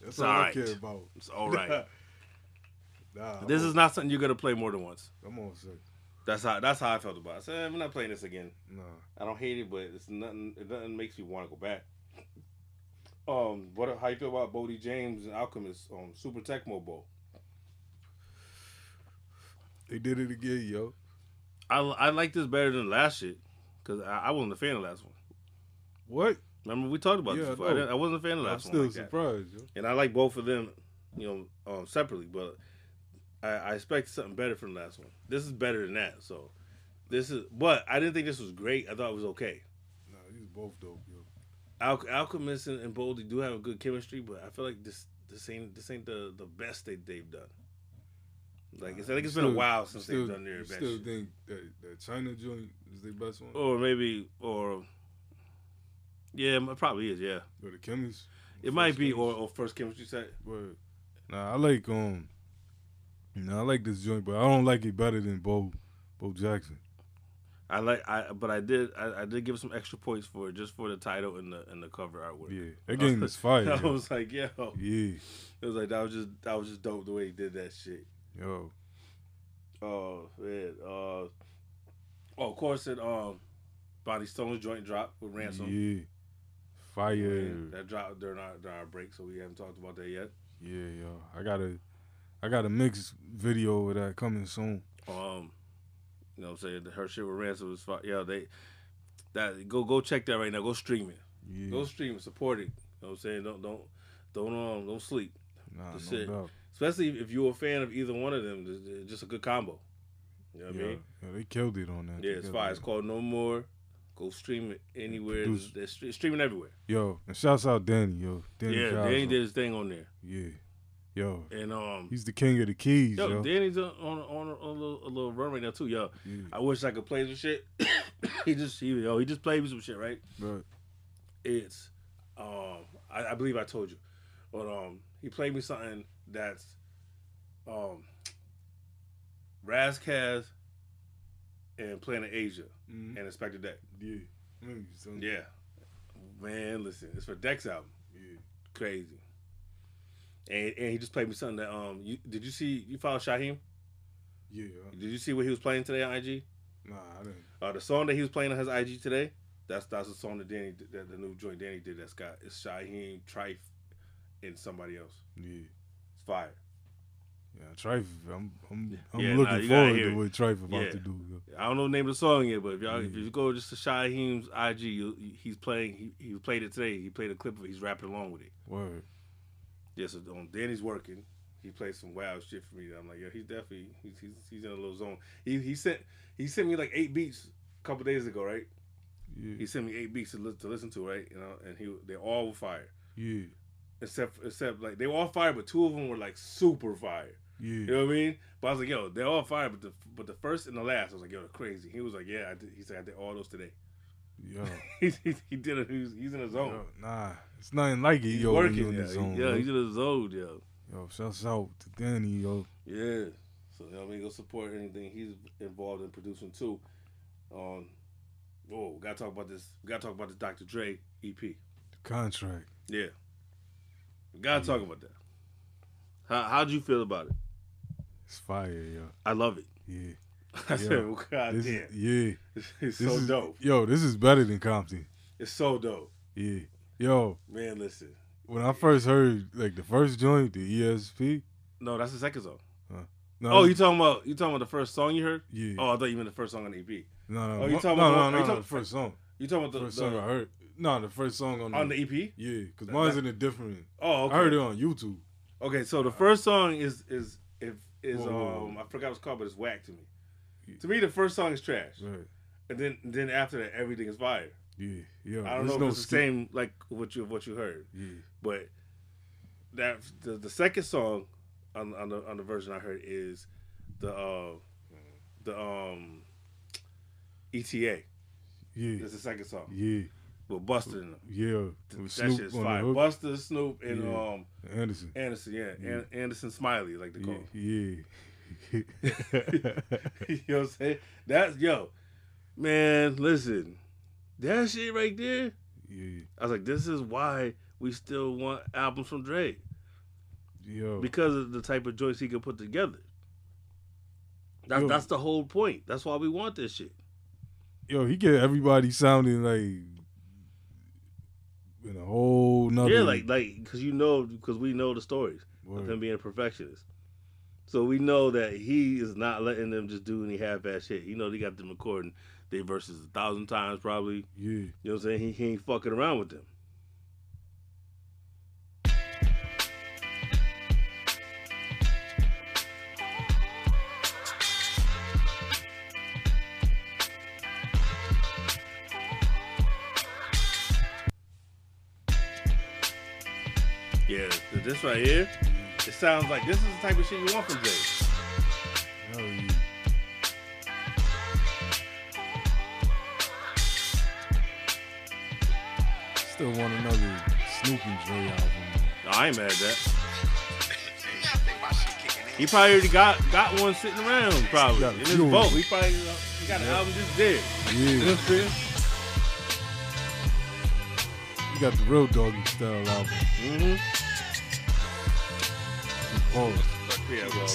That's It's all alright. I care about. it's all right. Nah, this I'm is not something you're gonna play more than once. on, I'm on say, That's how that's how I felt about it. I said, I'm not playing this again. nah. I don't hate it, but it's nothing. It nothing makes me want to go back. Um, what? How you feel about Boldy James and Alchemist on Super Tecmo Bowl? They did it again, yo. I I like this better than last shit because I, I wasn't a fan of the last one. What? Remember we talked about Yeah, this before. I, I wasn't a fan of the I'm still like surprised, yo. And I like both of them, you know, um, separately. But I, I expected something better from the last one. This is better than that. So this is. But I didn't think this was great. I thought it was okay. Nah, these both dope, yo. Al- Alchemist and, and Boldy do have a good chemistry, but I feel like this this ain't this ain't the, the best they they've done. Like it's, I think it's been a while since still, they've done their you best. Still think that that China joint is their best one? or maybe or yeah, it probably is. Yeah, Or the chemist? it might be or, or first chemistry set. Word. Nah, I like um. Know, I like this joint, but I don't like it better than Bo, Bo Jackson. I like I but I did I, I did give some extra points for it just for the title and the and the cover artwork. Yeah, that game is fire. I was like, yo, Yeah, it was like that was just that was just dope the way he did that shit. yo, Oh man, uh, oh of course it um, Bonnie Stone's joint drop with Ransom. yeah, fire. Man, That dropped during our during our break, so we haven't talked about that yet. Yeah, yo, I got a, I got a mixed video of that coming soon. Um, you know what I'm saying? Her shit with Ransom was fire. Yeah, they that go go check that right now. Go stream it. Yeah, Go stream it. Support it. You know what I'm saying? Don't don't don't um don't sleep. nah, That's no it. doubt. Especially if you're a fan of either one of them. It's- just a good combo. You know what yeah, I mean? yeah, they killed it on that. Yeah, it's fire. It's called No More. Go stream it anywhere. Produce. They're stre- streaming everywhere. Yo, and shouts out Danny, yo, Danny. yeah, Cosmo. Danny did his thing on there, Yeah, yo, and um, he's the king of the keys, yo, yo. Danny's on on, on a, a little a little run right now too. Yo, Yeah, I wish I could play some shit. he just he yo he just played me some shit right. Right. It's um I, I believe I told you, but um he played me something that's um Ras Kass and Planet Asia Mhm. and Inspectah Deck. yeah, Mm, son. Yeah. Man, listen, it's for Dex album. yeah. Crazy. And and he just played me something that um you did you see you follow Shaheem? Yeah, Did you see what he was playing today on IG? nah, I didn't. Uh the song that he was playing on his IG today, that's that's the song that Danny that the new joint Danny did that's got it's Shaheem, Trife, and somebody else. Yeah, It's fire. Yeah. Trife, I'm, I'm, I'm Yeah, looking gotta forward to what Trife about Yeah. to do. Yo. I don't know the name of the song yet, but if y'all if you go just to Shaheem's IG, you, he's playing he, he played it today. He played a clip of it, he's rapping along with it. Word. Yes, yeah, so, um, Danny's working. He played some wild shit for me. I'm like, yeah, he's definitely he's, he's he's in a little zone. He he sent he sent me like eight beats a couple days ago, right? Yeah, He sent me eight beats to, li- to listen to, right? You know, and he they all were fire, yeah, except except like they were all fire, but two of them were like super fire. Yeah. You know what I mean? But I was like, yo, they're all fire, but the but the first and the last, I was like, yo, they're crazy. He was like, yeah, I did. He said I did all those today. Yo, he, he, he did it. He's, he's in a zone. yo, nah, it's nothing like it, He's yo. working, in yeah. the zone, yeah, he's in a zone, yo. Yo, shouts out to Danny, yo. Yeah. So you know what I mean, go support anything he's involved in producing too. Um, oh, we gotta talk about this. We gotta talk about this Dr. Dre EP. The contract. Yeah, we gotta talk about that. How how'd you feel about it? It's fire, yo. I love it. Yeah. I said, Yeah. well, God This damn, yeah. it's This so is dope. Yo, this is better than Compton. It's so dope, Yeah. Yo, man. Listen, when I first heard like the first joint, the ESP. no, that's the second song. No, Oh, you talking about you talking about the first song you heard? yeah. Oh, I thought you meant the first song on the EP. no, no. oh, you no, talking no, about- no, are no, oh, you no, talking- the first song. You talking about the, First the- song I heard. No, the first song on the, on the EP? Yeah, because mine's in a different. Oh, okay. I heard it on YouTube. Okay, so the uh, first song is is if is Whoa, um I forgot what it's called, but it's whack to me. To me, the first song is trash, Right. and then then after that, everything is fire. Yeah. Yeah. I don't know there's if no it's the skip. same like what you what you heard, Yeah. but that the, the second song on on the on the version I heard is the uh the um ETA. Yeah. That's the second song Yeah. With Busta in them. Yeah. That With shit Snoop is on fire. Busta, Snoop, and Yeah. um Anderson. Anderson, yeah, Yeah. An- Anderson Smiley, like they call Yeah. him. Yeah. you know what I'm saying? That's yo, man. Listen, that shit right there. yeah. I was like, this is why we still want albums from Dre Yo. because of the type of joints he can put together. That's Yo. that's the whole point. That's why we want this shit. Yo, he get everybody sounding like in a whole nother. Yeah, like like because you know because we know the stories of him being a perfectionist. So we know that he is not letting them just do any half-ass shit. You know, they got them recording their verses a thousand times probably. Yeah. You know what I'm saying? He, he ain't fucking around with them. Yeah, this right here, it sounds like this is the type of shit you want from Jay. Hell yeah. Still want another Snoop and Dre album. No, I ain't mad at that. He probably already got got one sitting around, probably Got in his boat. He probably uh, He got an album just there. You know what I'm saying? you got the real doggy style album. Mm-hmm. Oh, Yeah, well.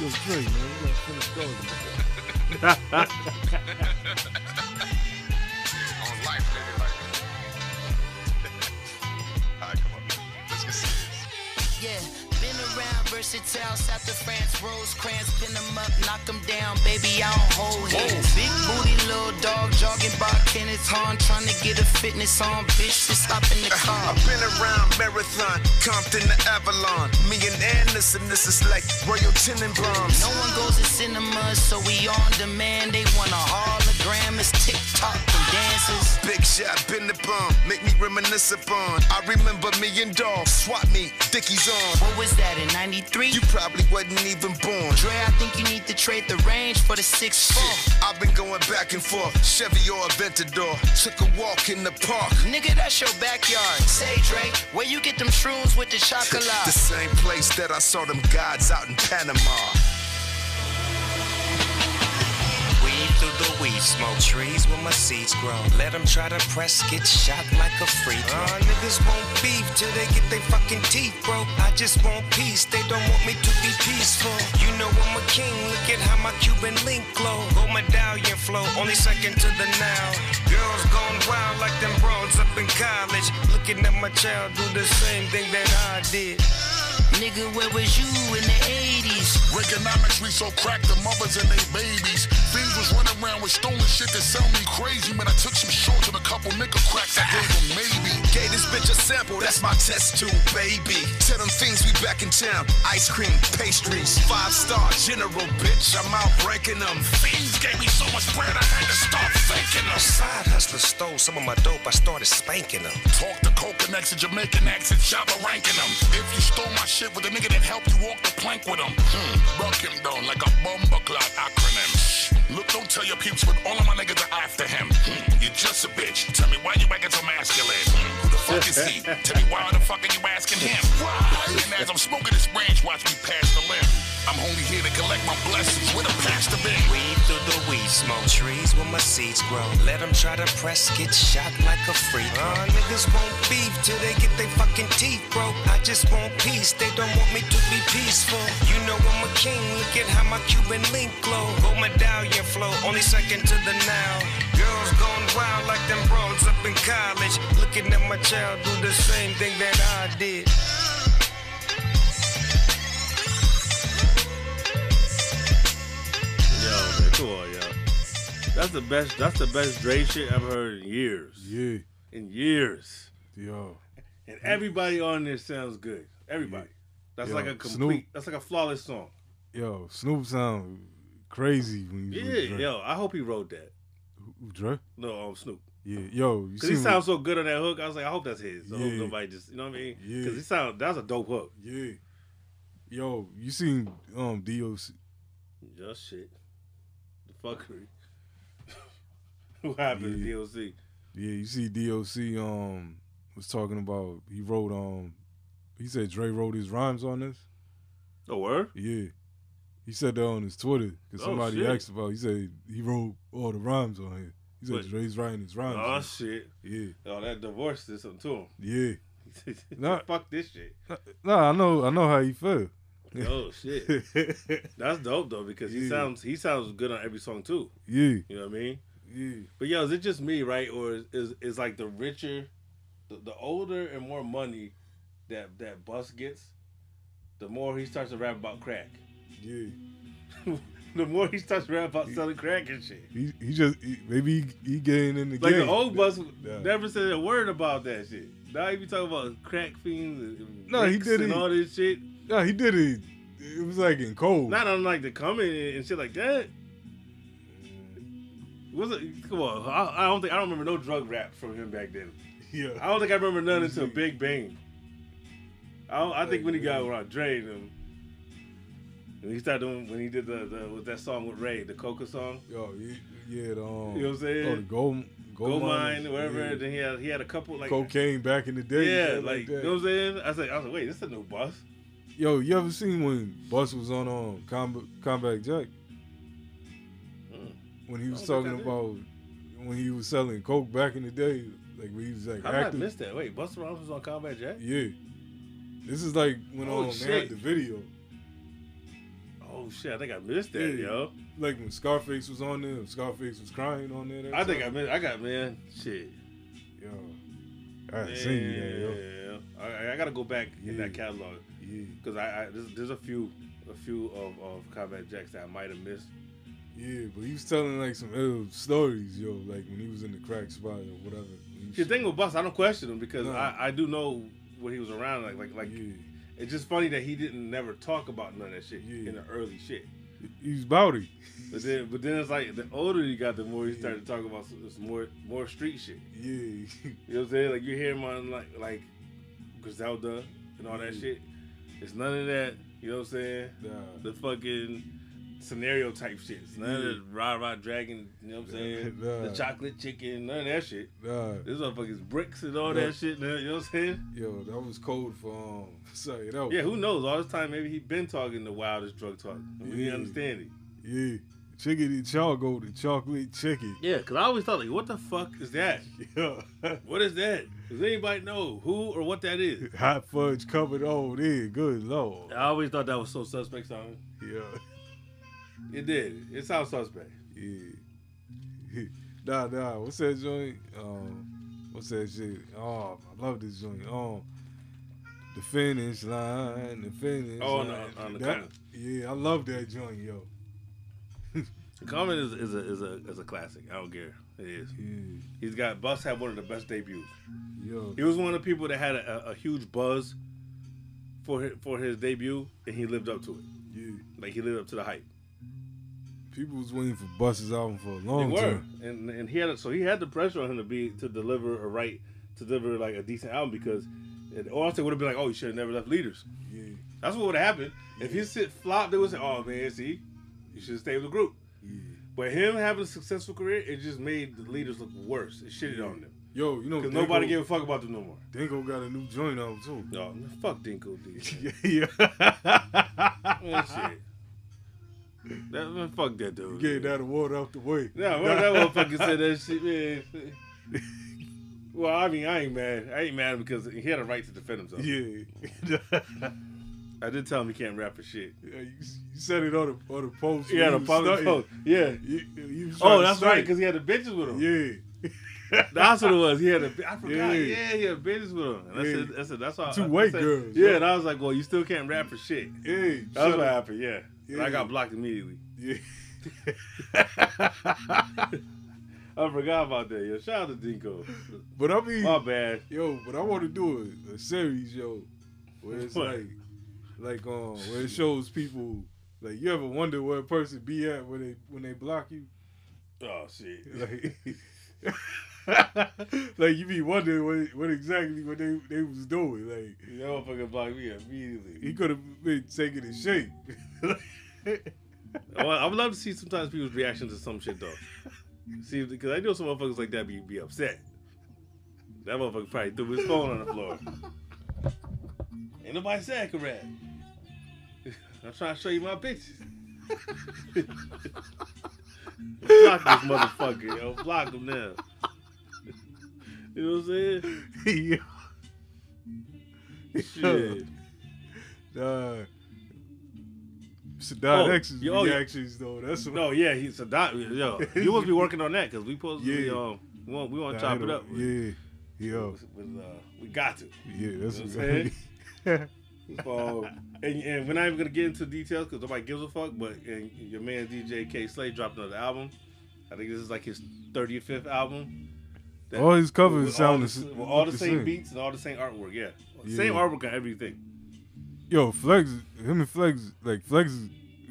yo, Dre, man, you gotta finish doggy. On life, nigga, like. Alright, come on. Let's get serious. Yeah, been around Versailles, South of France, Rosecrans, pin them up, knock them down, baby, I don't hold hands. Big booty, little dog, jogging by Kenneth Hahn, trying to get a fitness on, bitch, just hop in the car. I've been around Marathon, Compton to Avalon. Me and Anderson, this is like Royal Tenenbaums. No one goes to cinemas, so we on demand. They want a hologram, it's TikTok dances. Big shot, been the bum, make me reminisce upon. I remember me and Dolph, swap me, Dickies on. What was that in 93? You probably wasn't even born. Dre, I think you need to trade the range for the 6 Shit, I've been going back and forth, Chevy or Aventador. Took a walk in the park. Nigga, that's your backyard. Say, Dre, where you get them shrooms with the chocolate? The same place that I saw them gods out in Panama. Smoke, trees where my seeds grow. Let them try to press, get shot like a free throw. Uh, niggas want beef till they get their fucking teeth broke. I just want peace, they don't want me to be peaceful. You know I'm a king, look at how my Cuban link glow. Gold medallion flow, only second to the now. Girls gone wild like them broads up in college. Looking at my child do the same thing that I did. Nigga, where was you in the 80s? Reaganomics, we so cracked the mothers and they babies. Things was running around with stolen shit that sound me crazy. Man, I took some shorts and a couple nigga cracks. I gave them maybe. Gave this bitch a sample, that's my test tube, baby. Tell them things we back in town. Ice cream, pastries, five star general, bitch. I'm out ranking them. Fiends gave me so much bread, I had to stop thanking them. Side hustler stole some of my dope, I started spanking them. Talk to Coconuts and Jamaican accents, Java ranking them. If you stole my shit with a nigga that helped you walk the plank with him, hmm, buck him down like a bomber clock acronym. Look, don't tell your peeps, but all of my niggas are after him. Hmm, you're just a bitch. Tell me why you acting so masculine. Hmm, who the fuck is he? Tell me why the fuck are you asking him? Why? And as I'm smoking this branch, watch me pass the limb. I'm only here to collect my blessings with a pastor bin. Weed through the weed smoke, trees where my seeds grow. Let them try to press, get shot like a freak. Uh, niggas want beef till they get their fucking teeth broke. I just want peace, they don't want me to be peaceful. You know I'm a king, look at how my Cuban link glow. Gold medallion flow, only second to the now. Girls going wild like them bros up in college. Looking at my child do the same thing that I did. Yo, man, come on, yo. That's the best. That's the best Dre shit I've heard in years. Yeah, In years. yo, And everybody on there sounds good. Everybody. That's Yo, like a complete. Snoop. That's like a flawless song. yo, Snoop sound crazy when you Yeah, yo. I hope he wrote that. Dre. No, um, Snoop. Yeah, yo, Cause he sounds so good on that hook. I was like, I hope that's his. I hope nobody just, you know what I mean? Yeah. Cause he sound. That's a dope hook. Yeah, yo, you seen um DOC? Just shit. Fuckery. what happened Yeah. to DLC? Yeah, you see DOC um was talking about he wrote um he said Dre wrote his rhymes on this. Oh, word? Yeah. He said that on his Twitter because Oh, somebody shit. asked about. He said he wrote all the rhymes on here. He said What? Dre's writing his rhymes. Oh shit. Yeah, Oh, that divorce did something to him. yeah. Nah. Fuck this shit. Nah, I know, I know how you feel. Oh shit. That's dope though because he Yeah. sounds he sounds good on every song too. yeah, You know what I mean? yeah, But yo, is it just me, right? Or is is, is like the richer, the, the older and more money that that Bus gets, the more he starts to rap about crack. yeah. the more he starts to rap about selling crack and shit. He he just he, maybe he, he getting in the Like game. the old Bus never said a word about that shit. Now he be talking about crack fiends and No, he did and all this shit. No, he did it. It was like in cold. Not on like the coming and shit like that. Was it? Come on, I, I don't think I don't remember no drug rap from him back then. yeah, I don't think I remember none until Big Bang. I, don't, I think when he got around Dre and them, when he started doing when he did the, the with that song with Ray, the Coca song, yo, yeah, the, um, You know what I'm saying? Oh, the gold, Gold Mine, Mine, whatever. yeah. Then he had he had a couple like cocaine back in the day. yeah, shit like, you know what I'm saying. I said I was like, wait, this is a new bus. Yo, you ever seen when Bus was on um Combat, Combat Jack? when he was talking about when he was selling coke back in the day, like when he was like How did I active. miss that? Wait, Busta Rhymes was on Combat Jack? Yeah, this is like when Oh, um, they had the video, Oh shit, I think I missed that, Yeah. yo. like when Scarface was on there. Scarface was crying on there. I think I missed. I got man, shit. Yo, I had seen you yo. Yeah, I, I gotta go back in that catalog Yeah, because I, I there's, there's a few a few of, of Combat Jacks that I might have missed. yeah, but he was telling like some ill stories, yo. Like when he was in the crack spot or whatever. The thing with Bust, I don't question him because No. I, I do know when he was around. Like like like yeah, it's just funny that he didn't never talk about none of that shit Yeah. in the early shit. He's bowdy. But then but then it's like the older he got, the more he started to talk about some, some more more street shit. Yeah, You know what I'm saying? Like you hear him on like like Griselda and all that shit. It's none of that. You know what I'm saying? nah. The fucking scenario type shit. It's None Yeah. of the rah rah dragon. You know what I'm saying? Nah. The chocolate chicken. None of that shit. Nah, This motherfuckers bricks and all that shit. You know what I'm saying? yo, that was code for um. Say that. Yeah, who knows? All this time, maybe he been talking the wildest drug talk. We Yeah. understand it. Yeah, chicken choco, the chocolate chicken. Yeah, because I always thought, like, what the fuck is that? Yeah, What is that? Does anybody know who or what that is? hot fudge covered all there. Good lord. I always thought that was so suspect sounding. Yeah, It did. It sounds suspect. yeah. nah, nah. What's that joint? Um, what's that shit? Oh, I love this joint. Um, the finish line, the finish. Oh, line. no, on the That- Yeah, I love that joint, yo. Coming is, is a is a is a classic. I don't care. It is. Yeah, He's got Bus had one of the best debuts. yo. He was one of the people that had a, a, a huge buzz for his, for his debut, and he lived up to it. Yeah. Like he lived up to the hype. People was waiting for Busta's album for a long They were, time. and and he had so he had the pressure on him to be to deliver a right to deliver like a decent album because, it, or else they would have been like, oh, you should have never left leaders. Yeah, That's what would have happened if his shit flopped. They would say, oh man, see, you should have stayed with the group. But him having a successful career, it just made the leaders look worse. It shitted on them Yo, you know, because nobody gave a fuck about them no more. Dinco got a new joint out too. No, fuck Dinco D. yeah, Man, shit. That, man, fuck that dude. Get that water out the way. No, that motherfucker said that shit, man. Well, I mean, I ain't mad. I ain't mad because he had a right to defend himself. Yeah. I did tell him he can't rap for shit. Yeah, you, you said it on the on the post. He when had public post. Yeah. You, you Oh, that's right, because he had the bitches with him. yeah, That's what it was. He had a. I forgot. Yeah. Yeah, he had bitches with him. And I Yeah. said, I said, that's all. Two I white said- girls, Yeah, and I was like, well, you still can't rap for shit. yeah. That's what up. happened. Yeah. And I got blocked immediately. Yeah. I forgot about that. Yo, shout out to Dinco. But I mean, My bad. yo, but I want to do a, a series, yo, where it's What? like, like um, where it shows people. Like you ever wonder where a person be at when they when they block you? Oh shit. Like, like you be wondering what, what exactly what they they was doing. Like You motherfucker blocked me immediately. he could have been taking his shape. I would I would love to see sometimes people's reaction to some shit though. See, because I know some motherfuckers like that be, be upset. That motherfucker probably threw his phone on the floor. Ain't nobody said I could rap. I'm trying to show you my bitches. Block this motherfucker, yo. Block him now. You know what I'm saying? yeah. Shit. Uh, Sadat Oh, X's yo, yeah. reactions though. That's what No, yeah, he's a doc. Yo, you must be working on that because we supposed to be, Yeah. um, we want, we want to chop it up. Yeah, yo, With, uh, we got to. yeah. That's You what know what I'm So, um, and, and we're not even gonna get into details because nobody gives a fuck. But and your man DJ Kay Slay dropped another album. I think this is like his 35th album. That- All his covers sound all the the, all the same same. beats and all the same artwork. Yeah, Yeah. same artwork on everything. Yo, Flex, him and Flex, like Flex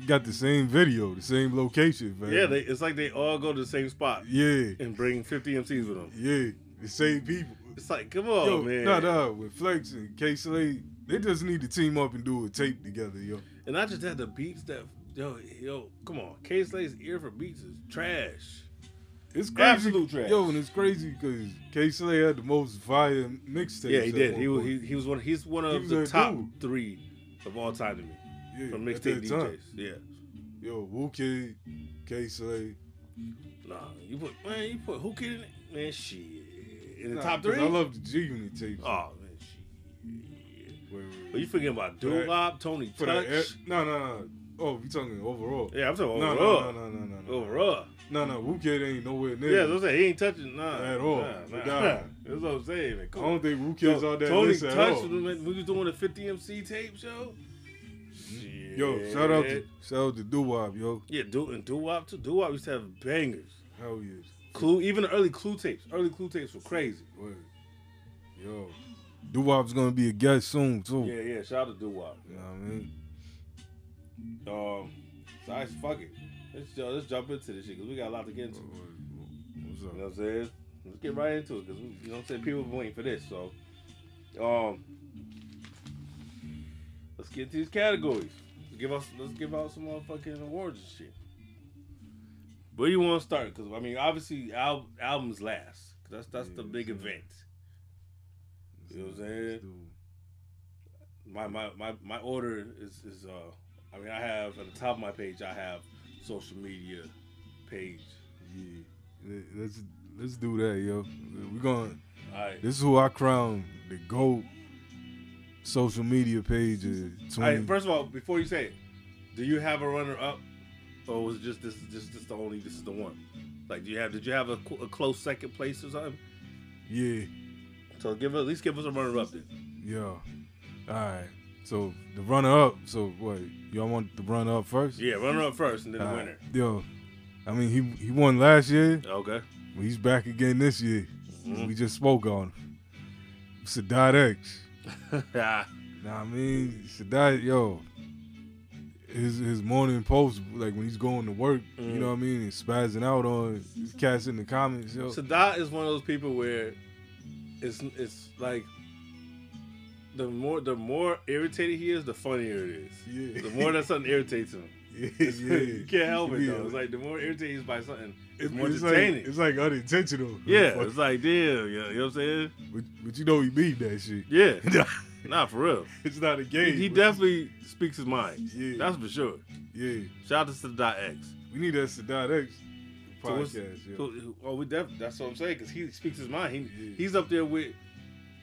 got the same video, the same location, man. Yeah, they, it's like they all go to the same spot yeah, and bring 50 MCs with them. yeah, the same people. It's like, come on, yo, man. no, no, with Flex and Kay Slay, they just need to team up and do a tape together, yo. And I just had the beats that yo, yo, come on, Kay Slay's ear for beats is trash. It's crazy, Absolute trash. yo, and it's crazy because Kay Slay had the most fire mixtapes. Yeah, he did. He was he, he was one. He's one of was the top dude. three of all time to me yeah, from mixtape that time. DJs. Yeah, Yo, Whoo Kid, Kay Slay, Nah, you put man, you put Whoo Kid in it? Man, shit. In the Nah, top three? I love the G Unit tapes. Oh But you forgetting about For Doo Tony for Touch? that, no, no, no. Oh, you talking overall? yeah, I'm talking No, overall. no, no, no, no, no. Overall. No, no, Whoo Kid ain't nowhere near. Yeah, that's what I'm saying. He ain't touching nah, At all. Nah, nah. Nah. That's what I'm saying, man. I don't think Whoo Kid's on that Tony list at Touch all. when we was doing the 50 MC tape show. Shit. Yo, shout out to shout out to Doo Wop, yo. yeah, do and Doo Wop too. Doo Wop used to have bangers. Hell yes. Clue, even the early Clue tapes. Early Clue tapes were crazy. Word. Yo. Doo Wop's gonna be a guest soon too. Yeah, yeah. Shout out to Doo Wop. You know what I mean? Um, so I fuck it. Let's uh, let's jump into this shit because we got a lot to get into. What's You know what I'm saying? Let's get right into it because you know what I'm saying. People been waiting for this, so um, let's get to these categories. Let's give us let's give out some motherfucking awards and shit. Where do you want to start? Because I mean, obviously, al- albums last. 'Cause that's that's the big yeah. event. You know what I'm saying? My my my my order is is uh. I mean, I have at the top of my page. I have social media page. Yeah. Let- Let's let's do that, yo. We're going right. this is who I crown the GOAT social media page All right, 20. first of all, before you say it, do you have a runner up, or was it just this? Just this the only? This is the one. Like, do you have? Did you have a, a close second place or something? Yeah. So give at least give us a runner up then. Yeah. Alright. So the runner up, so what, y'all want the runner up first? Yeah, runner up first and then the winner. right. Yo. I mean he he won last year. Okay. Well, he's back again this year. Mhm. We just spoke on him. Sadat X. yeah. Nah, I mean, Sadat, yo, his his morning post, like when he's going to work, you Mhm. know what I mean, and spazzing out on cats in the comments, yo. Sadat is one of those people where it's it's like the more the more irritated he is, the funnier it is. Yeah. The more that something irritates him. yeah, yeah. you can't help it Yeah. though. It's like the more irritated he is by something, it's, It's, more it's like, entertaining. it's like unintentional. yeah, it's like damn, yeah, you know what I'm saying? but, but you know he beat that shit. Yeah. Nah, for real. it's not a game. he but- definitely speaks his mind. Yeah. That's for sure. Yeah. Shout out to Sadat X. We need that Sadat X So podcast, yeah. So, well, we def- that's what I'm saying because he speaks his mind. He Yeah. he's up there with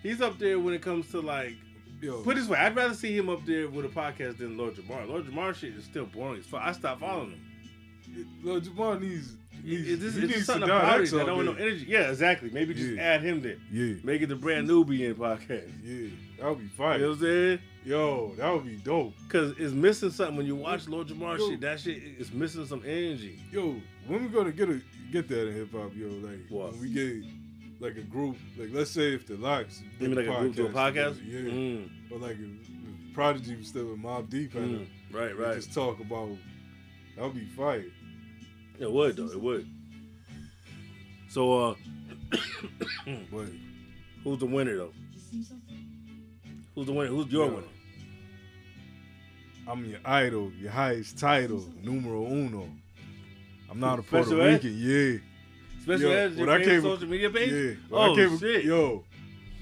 he's up there when it comes to like Yo, put it this way. I'd rather see him up there with a podcast than Lord Jamar. Lord Jamar shit is still boring as fuck. I stopped following him. Lord Jamar needs, needs, It, it's, he it's needs something about it that don't no energy. Yeah, exactly. Maybe just Yeah. add him there. Yeah, Make it the brand Nubian podcast. yeah, that would be You know what I'm saying? Yo, that would be dope. Because it's missing something when you watch Lord Jamar Yo. shit. That shit is missing some energy. Yo, when we gonna get a get that in hip hop, yo? Like What? when we get like a group, like let's say if the LOX You mean like a group to a podcast? together, yeah, Mm, or like if, if Prodigy was still with Mobb Deep, and mm. Right, right. just talk about that would be fire. It would though. It would. So, uh, But who's the winner though? Who's the winner? Who's your Yo. winner? I'm your idol, your highest title, numero uno. I'm not a Puerto Special? Rican, yeah. Special Yo, Ed, your when I came- social media page. Yeah. Oh came, shit. Yo,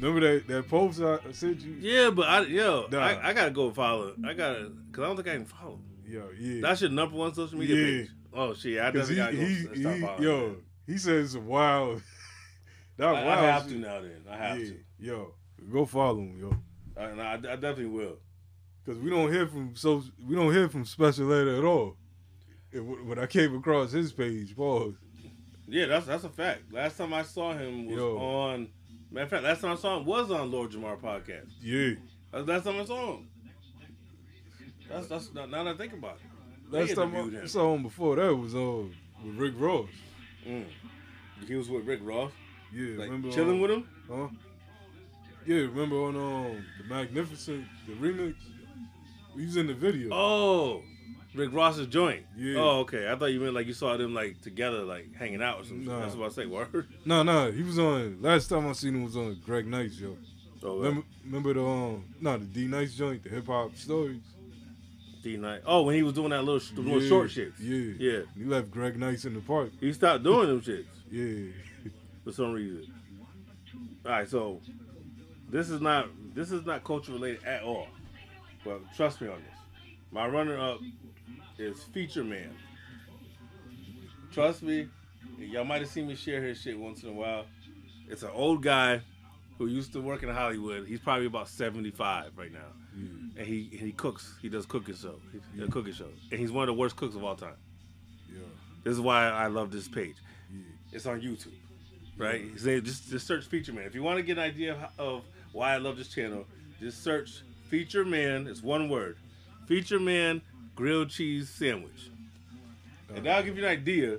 remember that, that post I sent you? Yeah, but I yo, Nah. I, I gotta go follow. I gotta, cause I don't think I can follow. Yo, yeah. That's your number one social media Yeah. page. Oh shit, I definitely gotta go he, stop he, following. yo, he says wild. that I, wild I have shit. to now. Then I have yeah, to. yo, go follow him, yo. I, and I, I definitely will. Because we don't hear from so we don't hear from Special Ed at all. When I came across his page, pause. Yeah, that's that's a fact. Last time I saw him was Yo. on. Matter of fact, last time I saw him was on Lord Jamar podcast. Yeah, That's last time I saw him. That's that's now that I think about it. Last time I him. saw him before that was on with Rick Ross. Mm. He was with Rick Ross, Yeah, like remember chilling um, with him. Huh? Yeah, remember on um the Magnificent the remix? He was in the video. Oh, Rick Ross's joint. Yeah. Oh, okay. I thought you meant like you saw them like together, like hanging out or something. Nah. That's what I say. Word. No, no, he was on. Last time I seen him was on Greg Nice, yo. Oh, Remember, remember the um, no, the D Nice joint, the hip hop stories. D Nice. Oh, when he was doing that little, sh- the little short shit. Yeah, Yeah. He left Greg Nice in the park. He stopped doing them shits Yeah, for some reason. All right, so this is not this is not culture related at all. But trust me on this. My runner up is Feature Man. Trust me, Y'all might have seen me share his shit once in a while. It's an old guy who used to work in Hollywood. He's probably about seventy five right now, hmm. and he and he cooks. He does cooking show. He, a cooking show, and he's one of the worst cooks of all time. Yeah. This is why I love this page. Yeah. It's on YouTube, right? Name- just just search Feature Man. If you want to get an idea of why I love this channel, just search Feature Man. It's one word. Feature Man grilled cheese sandwich. And that'll give you an idea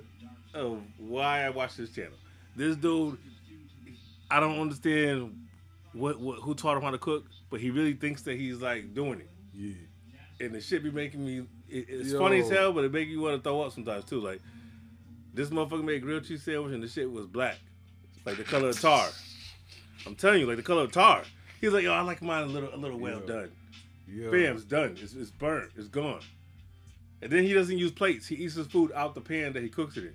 of why I watch this channel. This dude, I don't understand what, what who taught him how to cook, but he really thinks that he's like doing it. Yeah. And the shit be making me. It, it's Yo. funny as hell, but it make you want to throw up sometimes too. Like this motherfucker made grilled cheese sandwich and the shit was black, like the color of tar. I'm telling you, like the color of tar. He's like, yo, I like mine a little, a little well Yeah. done. Yeah. Bam, it's done. It's, it's burnt. It's gone. And then he doesn't use plates. He eats his food out the pan that he cooks it in.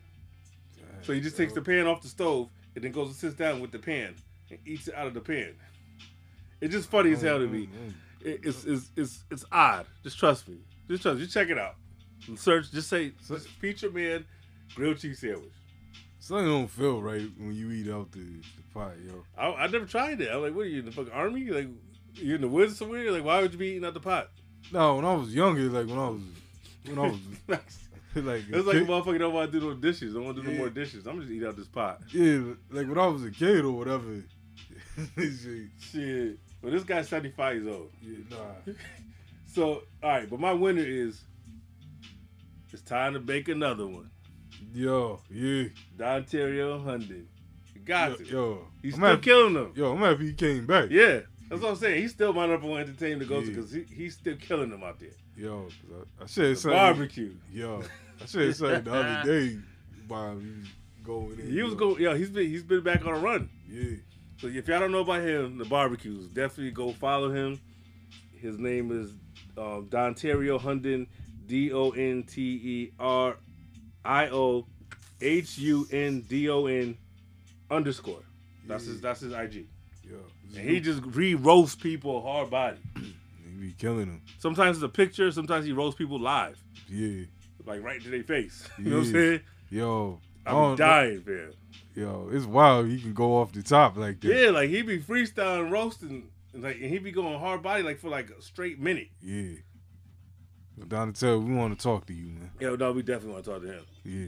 So he just takes the pan off the stove and then goes and sits down with the pan and eats it out of the pan. It's just funny as hell to me. Mm, mm, mm. It's, it's it's it's odd. Just trust me. Just trust. Me. Just check it out. And Search. Just say just feature man grilled cheese sandwich. Something don't feel right when you eat out the, the pot, yo. I, I never tried it. I'm like, what are you in the fucking army? Like you in the woods somewhere? Like why would you be eating out the pot? No, when I was younger, like when I was when I was like It's like a kid- motherfucker don't want to do no dishes. Don't want to do no more dishes. I'm just eat out this pot. yeah, like when I was a kid or whatever. Shit, Shit. But this guy's 75 years old. yeah, nah. So, all right, but my winner is it's time to bake another one. Yo, yeah. Donterio Hundon. You got Yo, to. yo. He's I'm still happy, killing them. Yo, I'm happy he came back. Yeah. That's what I'm saying. He's still my number one entertainment to go to Yeah. because he, he's still killing them out there. Yo, I, I said something. barbecue. Yo, I said something the other day he was going in. He was going. Yo, he's been he's been back on a run. Yeah. So if y'all don't know about him, the barbecues, definitely go follow him. His name is um, Donterio Hundon, D O N T E R I O H U N D O N underscore. That's his that's his IG. Yo. And he just re roasts people hard body. Be killing him. Sometimes it's a picture, sometimes he roasts people live, Yeah. like right to their face. You know what I'm saying? Yo. I'm dying, man. Yo, it's wild. He can go off the top like that. Yeah, like he be freestyling, roasting, and like and he be going hard body like for like a straight minute. Yeah. Donatello, we want to talk to you, man. Yeah, no, we definitely want to talk to him. Yeah.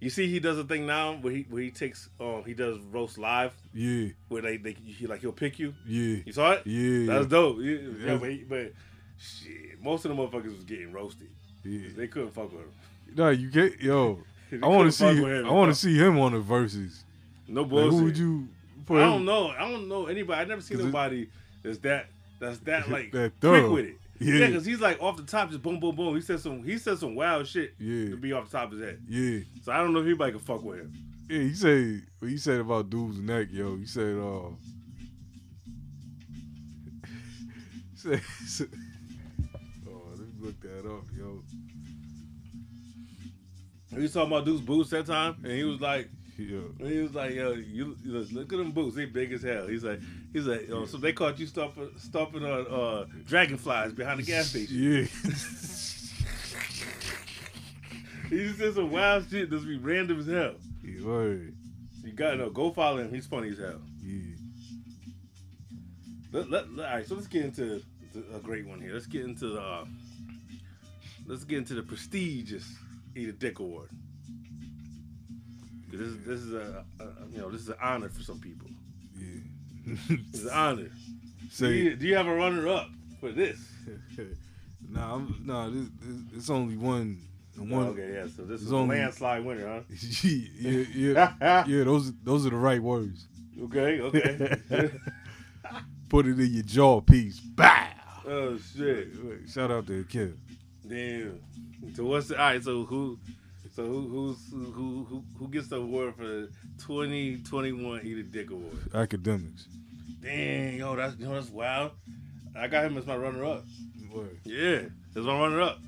You see, he does a thing now where he where he takes um he does roast live Yeah. where they they he like he'll pick you. Yeah. You saw it? Yeah. That's dope. Yeah, yeah, but, he, but shit, most of the motherfuckers was getting roasted. Yeah. They couldn't fuck with him. No, you get yo. I want to see. him. I want to see him on the verses. No Like, bullshit. who would you put? I don't know. I don't know anybody. I never seen 'Cause it- nobody that's that that's that like That quick with it. Yeah. Yeah, because he's like off the top, just boom, boom, boom. He said some he said some wild shit Yeah. to be off the top of his head. Yeah. So I don't know if anybody can fuck with him. Yeah, he said what he said about dude's neck, yo. He said, uh, said, oh, let me look that up, yo. He was talking about dude's boots that time, and he was like, Yeah, he was like, yo, you you look at them boots, they big as hell. He's like, he's like, yo, so they caught you stomping stomping on uh, dragonflies behind the gas station. yeah, He just said some wild shit that's be random as hell. yeah, word. You gotta know, go follow him. He's funny as hell. yeah. Let, let, let- all right, so let's get into a great one here. Let's get into the uh, let's get into the prestigious Eat a Dick Award. This is this is a, a you know this is an honor for some people. It's an honor. Do Say, you, do you have a runner up for this? nah, I'm, nah. This, this, it's only one. One. okay, yeah. So this is a only- landslide winner, huh? yeah, yeah, yeah. Those, those are the right words. Okay, okay. Put it in your jaw piece. Bow. oh shit! Shout out to Kev. Damn. So what's the all right? So who? So who who's who who who gets the award for the 2021 Eat a Dick Award? Akademiks. Dang, yo, that's yo, that's wild. I got him as my runner up. Word. Yeah, that's my runner up.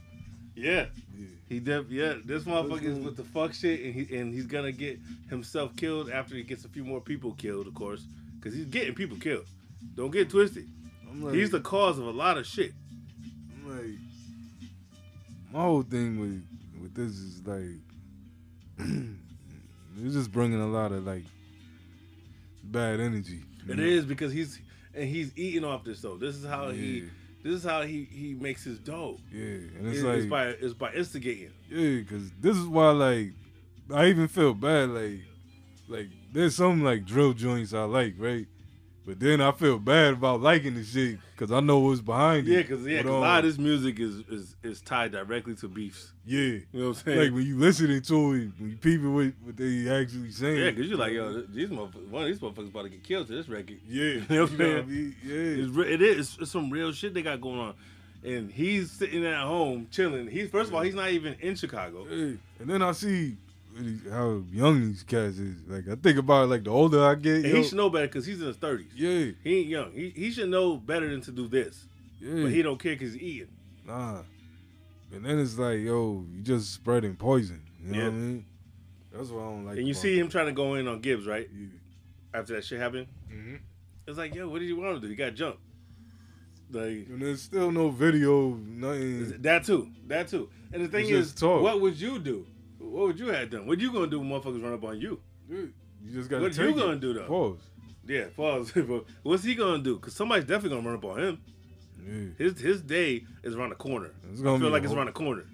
Yeah, Yeah. he def yeah. This motherfucker is with the fuck shit, and he and he's gonna get himself killed after he gets a few more people killed, of course, because he's getting people killed. Don't get twisted. Like, He's the cause of a lot of shit. I'm like, my whole thing with with this is like, It's just bringing a lot of like bad energy. It know? is because he's and he's eating off this though. This is how he. This is how he he makes his dough. Yeah, and It's, it's like it's by it's by instigating. Yeah, because this is why, like, I even feel bad. Like, like there's some like drill joints I like, right? But then I feel bad about liking the shit because I know what's behind it. Yeah, because yeah, 'cause a um, lot of this music is is is tied directly to beefs. Yeah, You know what I'm saying? like when you listening to it, when you peep it what, they actually saying. yeah, because you're like, yo, these motherfuckers, one of these motherfuckers about to get killed to this record. yeah, You know what I'm I saying? mean? Yeah, It's, it is it's some real shit they got going on, and he's sitting at home chilling. He's first of all, he's not even in Chicago. Hey, and then I see how young these cats is. Like I think about it, like the older I get, And he should know better because he's in his thirties. yeah, He ain't young. He he should know better than to do this. yeah, But he don't care because he's eating. Nah. And then it's like, yo, you just spreading poison. You know Yeah. what I mean? That's what I don't like. And you see him trying to go in on Gibbs, right? Yeah. After that shit happened. Mhm. It's like, yo, what did you want to do? He got jumped. Like And there's still no video, nothing. that too. That too. And the thing is, talk. what would you do? What would you have done? What you gonna do when motherfuckers run up on you? You just got to What take you it. gonna do, though? Pause. Yeah, pause. What's he gonna do? Because somebody's definitely gonna run up on him. Yeah. His his day is around the corner. It's gonna feel be like a it's whole- around the corner.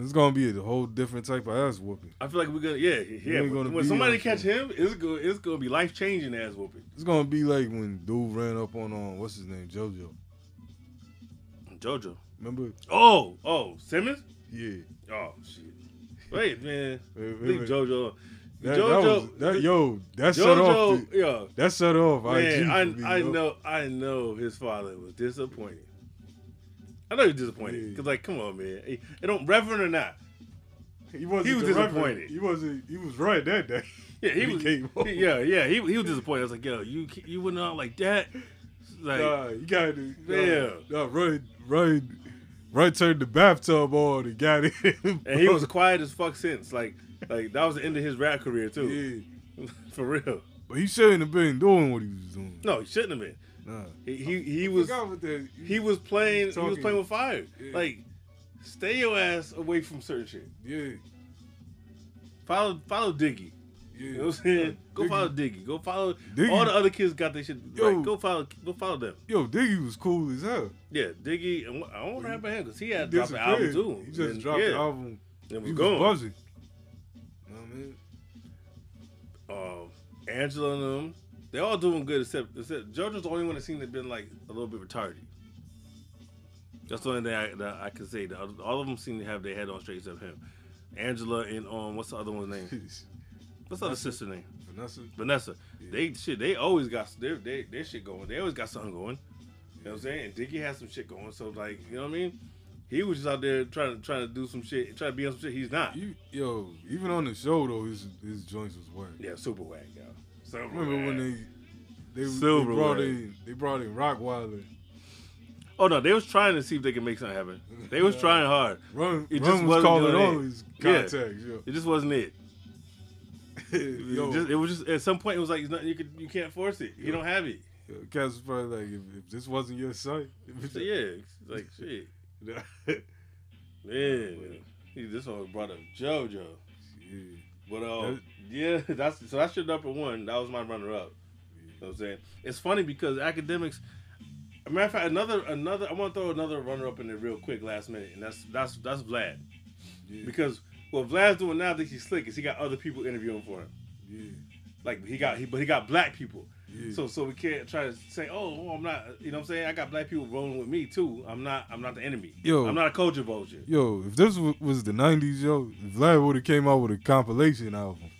It's gonna be a whole different type of ass whooping. I feel like we're gonna yeah yeah. ain't When, gonna when be somebody catch him, it's gonna it's gonna be life changing ass whooping. It's gonna be like when dude ran up on um, what's his name, JoJo. JoJo. Remember? Oh oh Simmons. Yeah. Oh shit. Wait man, Wait, wait, leave. JoJo. That, JoJo. that was, that, yo, that off. JoJo. The, Yeah. that set off. Man, for me, I, I yo. know, I know his father was disappointed. I know he was disappointed Yeah. because, like, come on, man, it don't reverend or not. He wasn't He was reverend. disappointed. He wasn't. He was right that day. Yeah, he was. came he- yeah, yeah, he, he was disappointed. I was like, yo, you you went out like that, like, Nah, you got to. Yeah. Nah, right, right, right. Turned the bathtub on and got it. and he was quiet as fuck since. Like, like that was the end of his rap career too, Yeah, for real. but he shouldn't have been doing what he was doing. No, he shouldn't have been. Nah, He he, he was what he was playing he was playing with fire. Yeah. Like, stay your ass away from certain shit. Yeah, Follow follow Diggy. Yeah. You know what I'm saying? Go Diggy- follow Diggy. Go follow Diggy- all the other kids got their shit Yo. right. Go follow go follow them. Yo, Diggy was cool as hell. Yeah, Diggy. and I don't about him because he He had dropped an album too. He just And, dropped yeah, the album. It He was was gone. buzzing. You know what I mean? Um, Angela and them, they're all doing good except except JoJo's the only one that seemed to have been like a little bit retarded. That's the only thing I, that I can say. All of them seem to have their head on straight except him. Angela and um, what's the other one's name? What's the other sister name? Vanessa. Vanessa. They shit. They always got their they, their shit going. They always got something going. You know what I'm saying? And Diggy has some shit going. So like, you know what I mean? He was just out there trying to trying to do some shit, trying to be on some shit. He's not. You, yo, even on the show though, his his joints was whack. Yeah, super whack, yo. Super Remember when whack. they they, they Silver brought whack. in they brought in Rockwilder. Oh no, they was trying to see if they could make something happen. They was trying hard. Run, It Run just was wasn't calling all his Yeah. Yo. It just wasn't it. It, yo, just, it was just at some point it was like nothing you could you can't force it. You don't have it. Cass probably like, if, if this wasn't your site, So yeah, like shit. Man, he this one brought up JoJo. yeah. But uh, That- yeah, that's so that's your number one. That was my runner up. You know what I'm saying? It's funny because Akademiks. A matter of fact, another another. I want to throw another runner up in there real quick last minute, and that's that's that's Vlad. Yeah. Because what Vlad's doing now that he's slick is he got other people interviewing for him. Yeah, Like he got he, but he got black people. yeah. So so we can't try to say, oh, oh, I'm not. You know what I'm saying? I got black people rolling with me too. I'm not. I'm not the enemy. Yo. I'm not a culture vulture. yo, if this wa- was the '90s, yo, Vlad would have came out with a compilation album.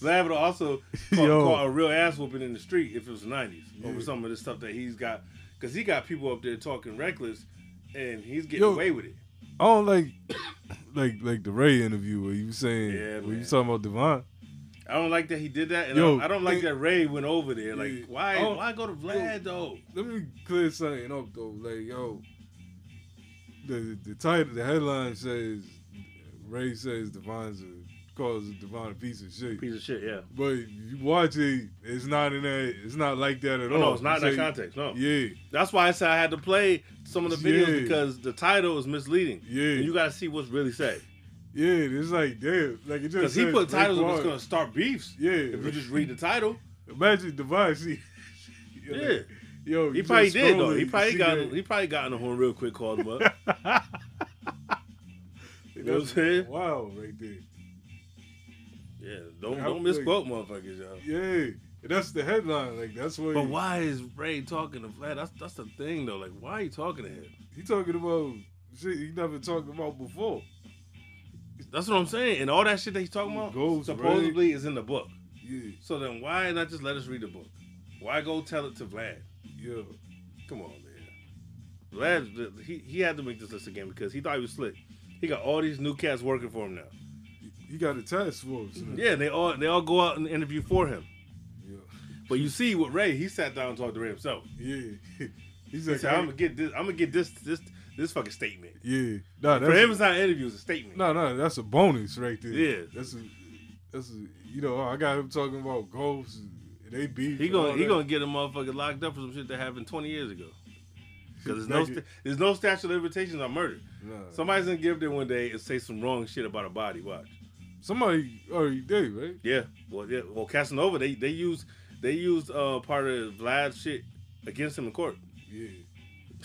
Vlad would also caught, caught a real ass whooping in the street if it was the 90s over some of the stuff that he's got. Because he got people up there talking reckless and he's getting Yo. away with it. I don't like, like, like the Ray interview where you saying, Yeah, where you talking about Divine. I don't like that he did that. And Yo, I, don't, I don't like that Ray went over there. Like, Yeah. why why go to Vlad, though? Let me clear something up though. Like, yo, the the title, the headline says Ray says Divine's a calls Divine a piece of shit. Piece of shit, yeah. But you watch it, it's not in that. It's not like that at oh, No, all. no, it's not in that context. No. Yeah, That's why I said I had to play some of the videos Yeah. because the title is misleading. Yeah. And you got to see what's really said. Yeah, it's like damn, like it just Because he put titles Raekwon. that's gonna start beefs. Yeah, If you just read the title. imagine Divine. See, Yeah. yo, He probably did though. He probably got that. he probably got on the horn real quick, called him up. You know what I'm saying? Wow, right there. Yeah, don't don't misquote motherfuckers, y'all. Yeah, that's the headline. Like that's what. But he, why is Ray talking to Vlad? That's that's the thing though. Like, why are you talking to him? He talking about shit he never talked about before. That's what I'm saying. And all that shit that he's talking about Ghost, supposedly is in the book. Yeah, So then why not just let us read the book? Why go tell it to Vlad? yeah. Come on, man. Vlad, he, he had to make this list again because he thought he was slick. He got all these new cats working for him now. He got a task force. now. Yeah, they all they all go out and interview for him. yeah, But you see with Ray, he sat down and talked to Ray himself. yeah. He's He said, "I'm gonna get this. I'm gonna get this this this fucking statement." yeah. Nah, For him, it's not an interview; it's a statement. no, no. That's a bonus right there. Yeah. that's a, that's a, you know, I got him talking about ghosts. And they beef. He gonna he that. gonna get a motherfucker locked up for some shit that happened 20 years ago. Because there's no sta- there's no statute of limitations on murder. Nah. Somebody's gonna give there one day and say some wrong shit about a body. Watch. Somebody already did, right? Yeah. Well, yeah. Well, Casanova, they they used they used uh part of Vlad's shit against him in court. Yeah.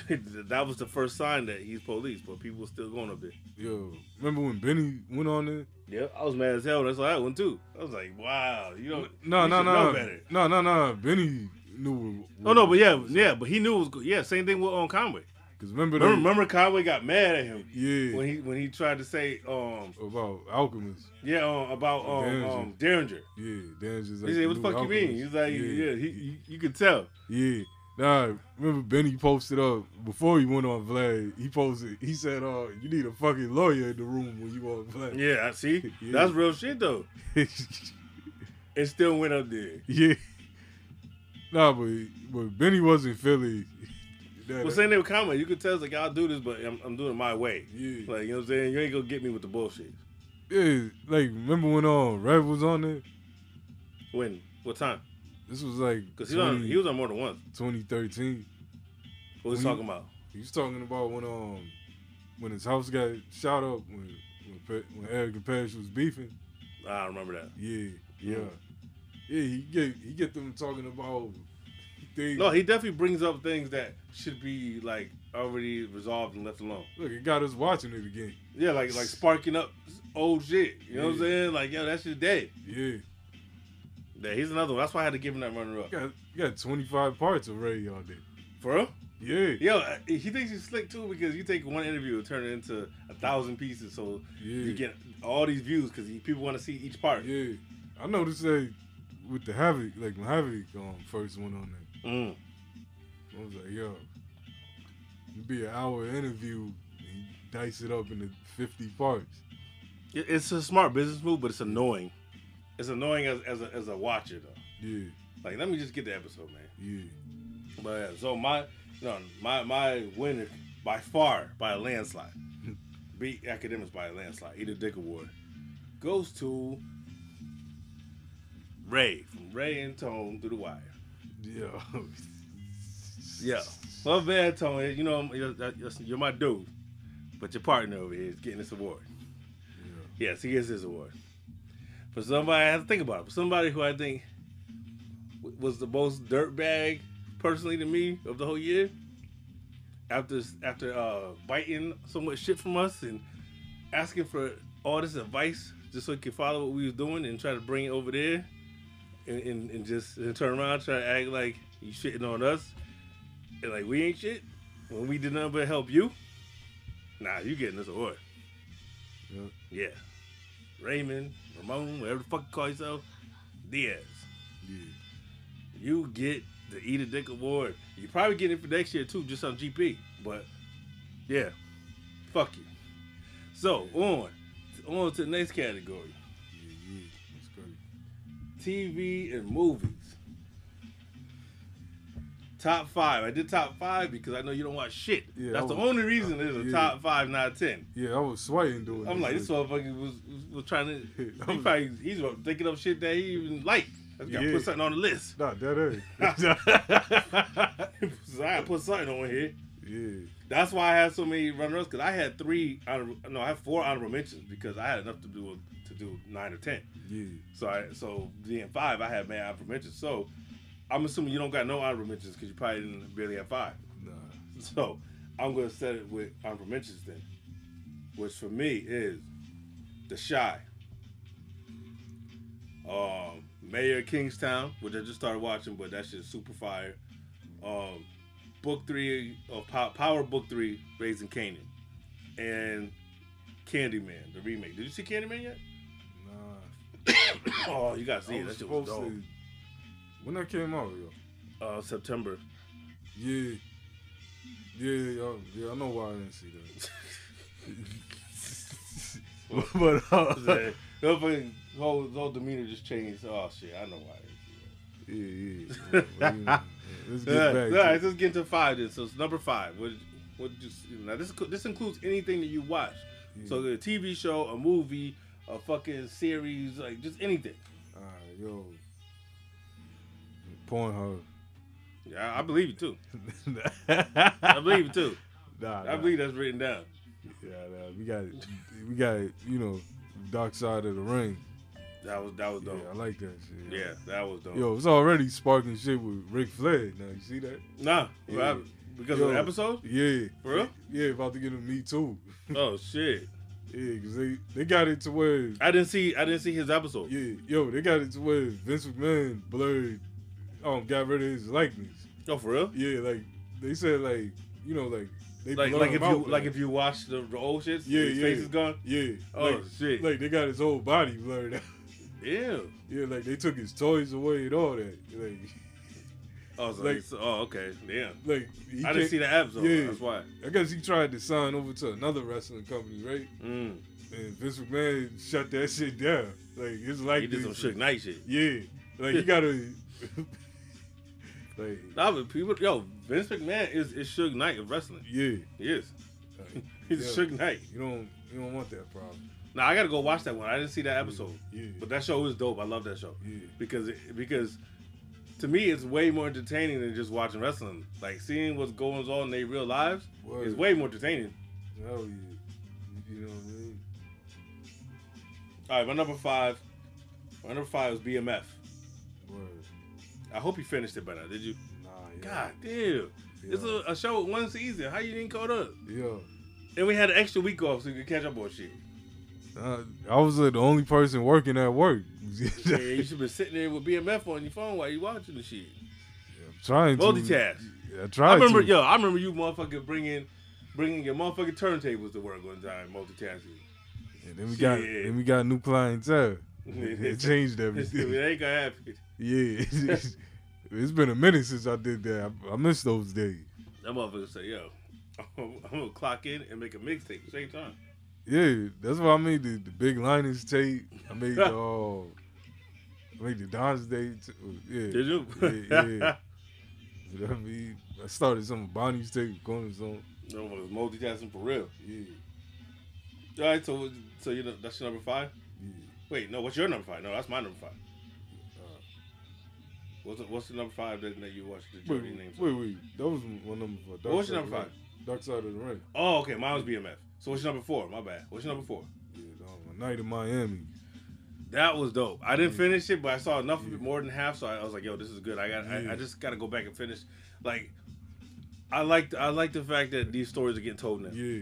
that was the first sign that he's police, but people were still going up there. Yo, remember when Benny went on there? Yeah, I was mad as hell. That's why I went too. I was like, wow, you don't. No, you no, no, no, no, no. Benny knew. Oh no, but yeah, yeah, but he knew it was good. Yeah, same thing with on Conway. Because remember, Remember, they- remember Conway got mad at him Yeah. when he when he tried to say um about alchemists. yeah um, about um Daringer. um Daringer. Yeah, Danger's He said, "What the fuck you mean?" alchemist. He's like, "Yeah, he, you, you could tell." Yeah. Nah, remember Benny posted up before he went on Vlad. He posted. He said, "Uh, you need a fucking lawyer in the room when you on Vlad." Yeah, I see. Yeah. That's real shit though. It still went up there. yeah. Nah, but but Benny wasn't Philly. That- Well, same thing with Conway. You could tell it's like I'll do this, but I'm, I'm doing it my way. Yeah. Like you know what I'm saying. You ain't gonna get me with the bullshit. yeah, like remember when um Rev was on there? When? What time? This was like Because he was on, he was on more than once. 2013. What was he talking about? He was talking about when um when his house got shot up when when, Pe- when Eric and Parrish was beefing. I don't remember that. Yeah, yeah, yeah. He get he get them talking about things. No, he definitely brings up things that should be like already resolved and left alone. look, it got us watching it again. Yeah, like like sparking up old shit. You know what I'm saying? Like, yo, that shit dead. Yeah, Yeah, he's another one. That's why I had to give him that runner up. you got you got 25 parts already Ray all day. For real? Yeah, Yo, uh, he thinks he's slick too because you take one interview and turn it into a thousand pieces, so Yeah. you get all these views because people want to see each part. yeah. I noticed that with the Havoc, like when Havoc um, first went on there, Mm. I was like, yo, it'd be an hour interview and dice it up into 50 parts. It's a smart business move, but it's annoying. It's annoying as as a, as a watcher though. Yeah, Like, let me just get the episode, man. yeah. But yeah, so my no my my winner by far by a landslide, beat Akademiks by a landslide. Eat a Dick Award goes to Ray from Ray and Tone through the wire. Yo, Yeah, well, bad Tony, you know you're, you're my dude, but your partner over here is getting this award. Yes, he gets his award. For somebody, I have to think about it. For somebody who I think was the most dirtbag personally to me of the whole year, after after uh, biting so much shit from us and asking for all this advice just so he could follow what we was doing and try to bring it over there, and, and, and just and turn around try to act like you shitting on us, and like we ain't shit when we did nothing but help you. Nah, you getting this award. Yeah. Yeah. Raymond, Ramon, whatever the fuck you call yourself, Diaz. yeah. You get the Eat a Dick Award. You probably get it for next year too, just on GP. But yeah, fuck you. So on, on to the next category: TV and movies. Top five. I did top five because I know you don't watch shit. Yeah, That's I the only reason there's a yeah. top five, not ten. Yeah, I was sweating doing I'm like, this motherfucker was, was was trying to. He was- probably he's thinking of shit that he even like. I gotta Yeah. put something on the list. Nah, that ain't. so I put something on here. yeah. That's why I had so many runners because I had three. Honor, no, I had four honorable mentions because I had enough to do to do nine or ten. Yeah. So I so being five, I had mad honorable mentions. So I'm assuming you don't got no honorable mentions because you probably didn't really have five. Nah. So I'm gonna set it with honorable mentions then, which for me is The Chi, um, Mayor of Kingstown, which I just started watching, but that shit's super fire. Um, book three of Pow- Power Book Three, Raising Kanan, and Candyman, the remake. Did you see Candyman yet? Oh, you gotta see it. That shit was dope. to- When that came out, yo. Uh, September. Yeah. Yeah, yo, yeah, I know why I didn't see that. but uh, The motherfucking whole, whole demeanor just changed. Oh shit, I know why. I didn't see that. yeah, yeah. You let's get Yeah, back. all right, let's get into five then. So it's number five. What? What? Just now this this includes anything that you watch. So a TV show, a movie, a fucking series, like just anything. All right, yo. Pornhub. Yeah, I believe you too. I believe you too. Nah, I believe that's written down. Yeah, nah, we got it. We got it. You know, dark side of the ring. That was that was dope. Yeah. I like that shit. Yeah, that was dope. Yo, it's already sparking shit with Ric Flair. Now you see that? Nah, Yeah. because Yo, of the episode. Yeah. For real? Yeah, about to get him Me Too. Oh shit! Yeah, because they, they got it to where I didn't see I didn't see his episode. Yeah, yo, they got it to where Vince McMahon blurred, um, got rid of his likeness. Oh, for real? Yeah, like they said, like you know, like they Like like him if you out, like if you watch the, the old shits, yeah, his yeah, face is gone. Yeah. Oh, like, shit. Like they got his whole body blurred out. Yeah. Yeah, like they took his toys away and all that. Like, I was Like- oh okay, yeah. like he I didn't see the episode. Yeah, That's why. I guess he tried to sign over to another wrestling company, right? Mm. And Vince McMahon shut that shit down. Like it's like He did some Suge Knight shit. Yeah, like you gotta. like Nah, but people, yo, Vince McMahon is is Suge Knight of wrestling. yeah, He is. like, He's yeah, Suge Knight. You don't you don't want that problem. Now I gotta go watch that one. I didn't see that episode, Yeah, but that show was dope. I love that show yeah, because it, because to me it's way more entertaining than just watching wrestling. Like seeing what's going on in their real lives Word. is way more entertaining. hell yeah. You know what I mean? All right, my number five. My number five is BMF. Word. I hope you finished it by now. Did you? Nah, yeah. God damn. It's a, a show with one season. How you didn't caught up? Yeah. And we had an extra week off so you could catch up on shit. Uh, I was uh, the only person working at work. Yeah, you should be sitting there with BMF on your phone while you watching the shit. trying to Multitask. I tried I remember, to. yo, I remember you motherfucker bringing, bringing your motherfucking turntables to work one time, multitasking. And then we got Shit. then we got new clientele. it changed it everything. ain't gonna happen. Yeah, it's, it's been a minute since I did that. I, I miss those days. That motherfucker say, yo, I'm gonna clock in and make a mixtape at the same time. Yeah, that's why I made the, the big Linus tape. I made the uh, I made the Don's Day. T- yeah, Did you? Yeah, yeah. You know what I mean, I started some Bonnie's tape, going some. No motherfuckers multitasking for real. Yeah, All right, so so you know that's your number five. yeah. Wait, no, what's your number five? No, that's my number five. Uh, What's the, what's the number five that, that you watched the wait, names? wait, wait. That was my number five. Dark what's your number five? Dark Side of the Ring. Oh, okay, mine was BMF. So what's your number four? My bad. What's your number four? Yeah, dog, my night in Miami. That was dope. I didn't finish it, but I saw enough of it, more than half. So I, I was like, "Yo, this is good." I got. I, Yeah. I just got to go back and finish. Like, I like. I like the fact that these stories are getting told now. Yeah.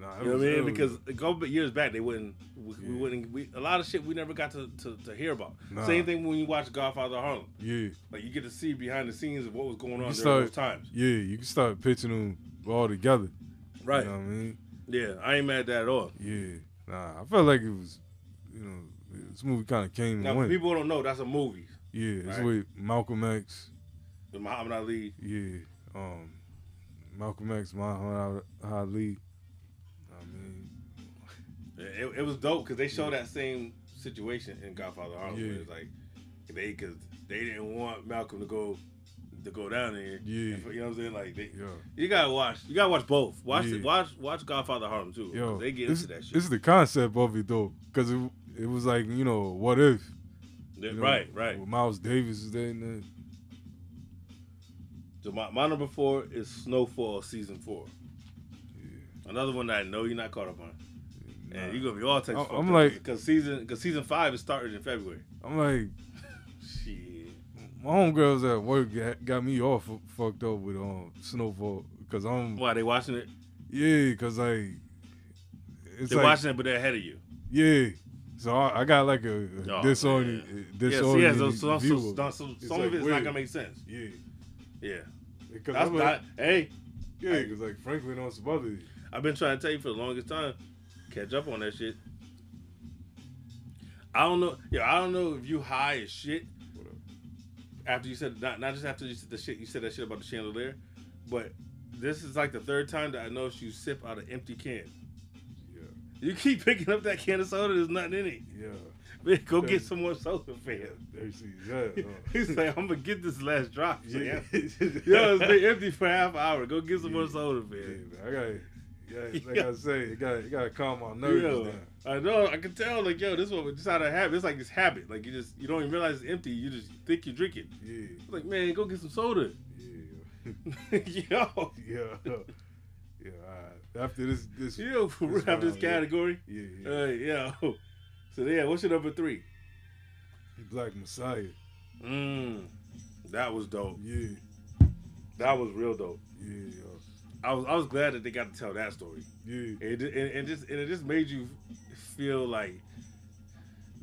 Nah, You know what I mean? Because go years back, they wouldn't. We, we wouldn't. We, a lot of shit we never got to, to, to hear about. Nah. Same thing when you watch Godfather of Harlem. yeah, Like you get to see behind the scenes of what was going on during start- those times. yeah. You can start pitching them all together. Right. You know what I mean? Yeah, I ain't mad at that at all. Yeah. Nah, I felt like it was, you know, this movie kind of came Now, and went. people don't know, that's a movie. yeah, it's right. with Malcolm X. With Muhammad Ali. Yeah. Um, Malcolm X, Muhammad Ali. I mean, It, it was dope because they showed that same situation in Godfather Harlem. Yeah. It's like they because they didn't want Malcolm to go to go down there. Yeah. You know what I'm saying? Like they, yeah. you gotta watch. You gotta watch both. Watch Yeah. it. Watch watch Godfather Harlem too. Yo, they get this, into that shit. this is the concept of it though, because it it was like you know what if Yeah, know, right, right. with Miles Davis is there and So my, my number four is Snowfall season four. Another one that I know you're not caught up on. And you're gonna be all types I'm- I'm like- because season because season five is starting in February. I'm like, Shit. My homegirls at work got, got me all fu- fucked up with um Snowfall because I'm Why they watching it? yeah, because like it's They're like watching it, but they're ahead of you. yeah. So I, I got like a, a Oh, man. Yes, disoriented yes. So, so, view so, so, some It's like of it's weird. not gonna make sense. Yeah, Yeah. because I'm like, not. Hey, yeah, because like Franklin on some other. I've been trying to tell you for the longest time. Catch up on that shit. I don't know. Yeah, I don't know if you high as shit. After you said not not just after you said the shit you said that shit about the chandelier, but this is like the third time that I noticed you sip out an empty can. Yeah, You keep picking up that can of soda. There's nothing in it. yeah. Man, go get some more soda, fam. There she is. Yeah, uh, He's like, I'm gonna get this last drop. Yeah. Yo, it's been empty for half an hour. Go get some more soda, Yeah, man. I got, yeah, like Yeah. I say, it got, it got to calm my nerves Yo, down. I know. I can tell. Like, yo, this is what just out of habit. It's like this habit. Like, you just you don't even realize it's empty. You just think you're drinking. Yeah, Like, man, go get some soda. yeah, yo, yeah, yeah. All right. After this, this, yo, for This this round, yeah. category. yeah, yeah. Uh, yo. So yeah, what's your number three? Black Messiah. Mm, that was dope. Yeah, That was real dope. yeah, yo. I was I was glad that they got to tell that story. yeah. and, it- and, and just and it just made you feel like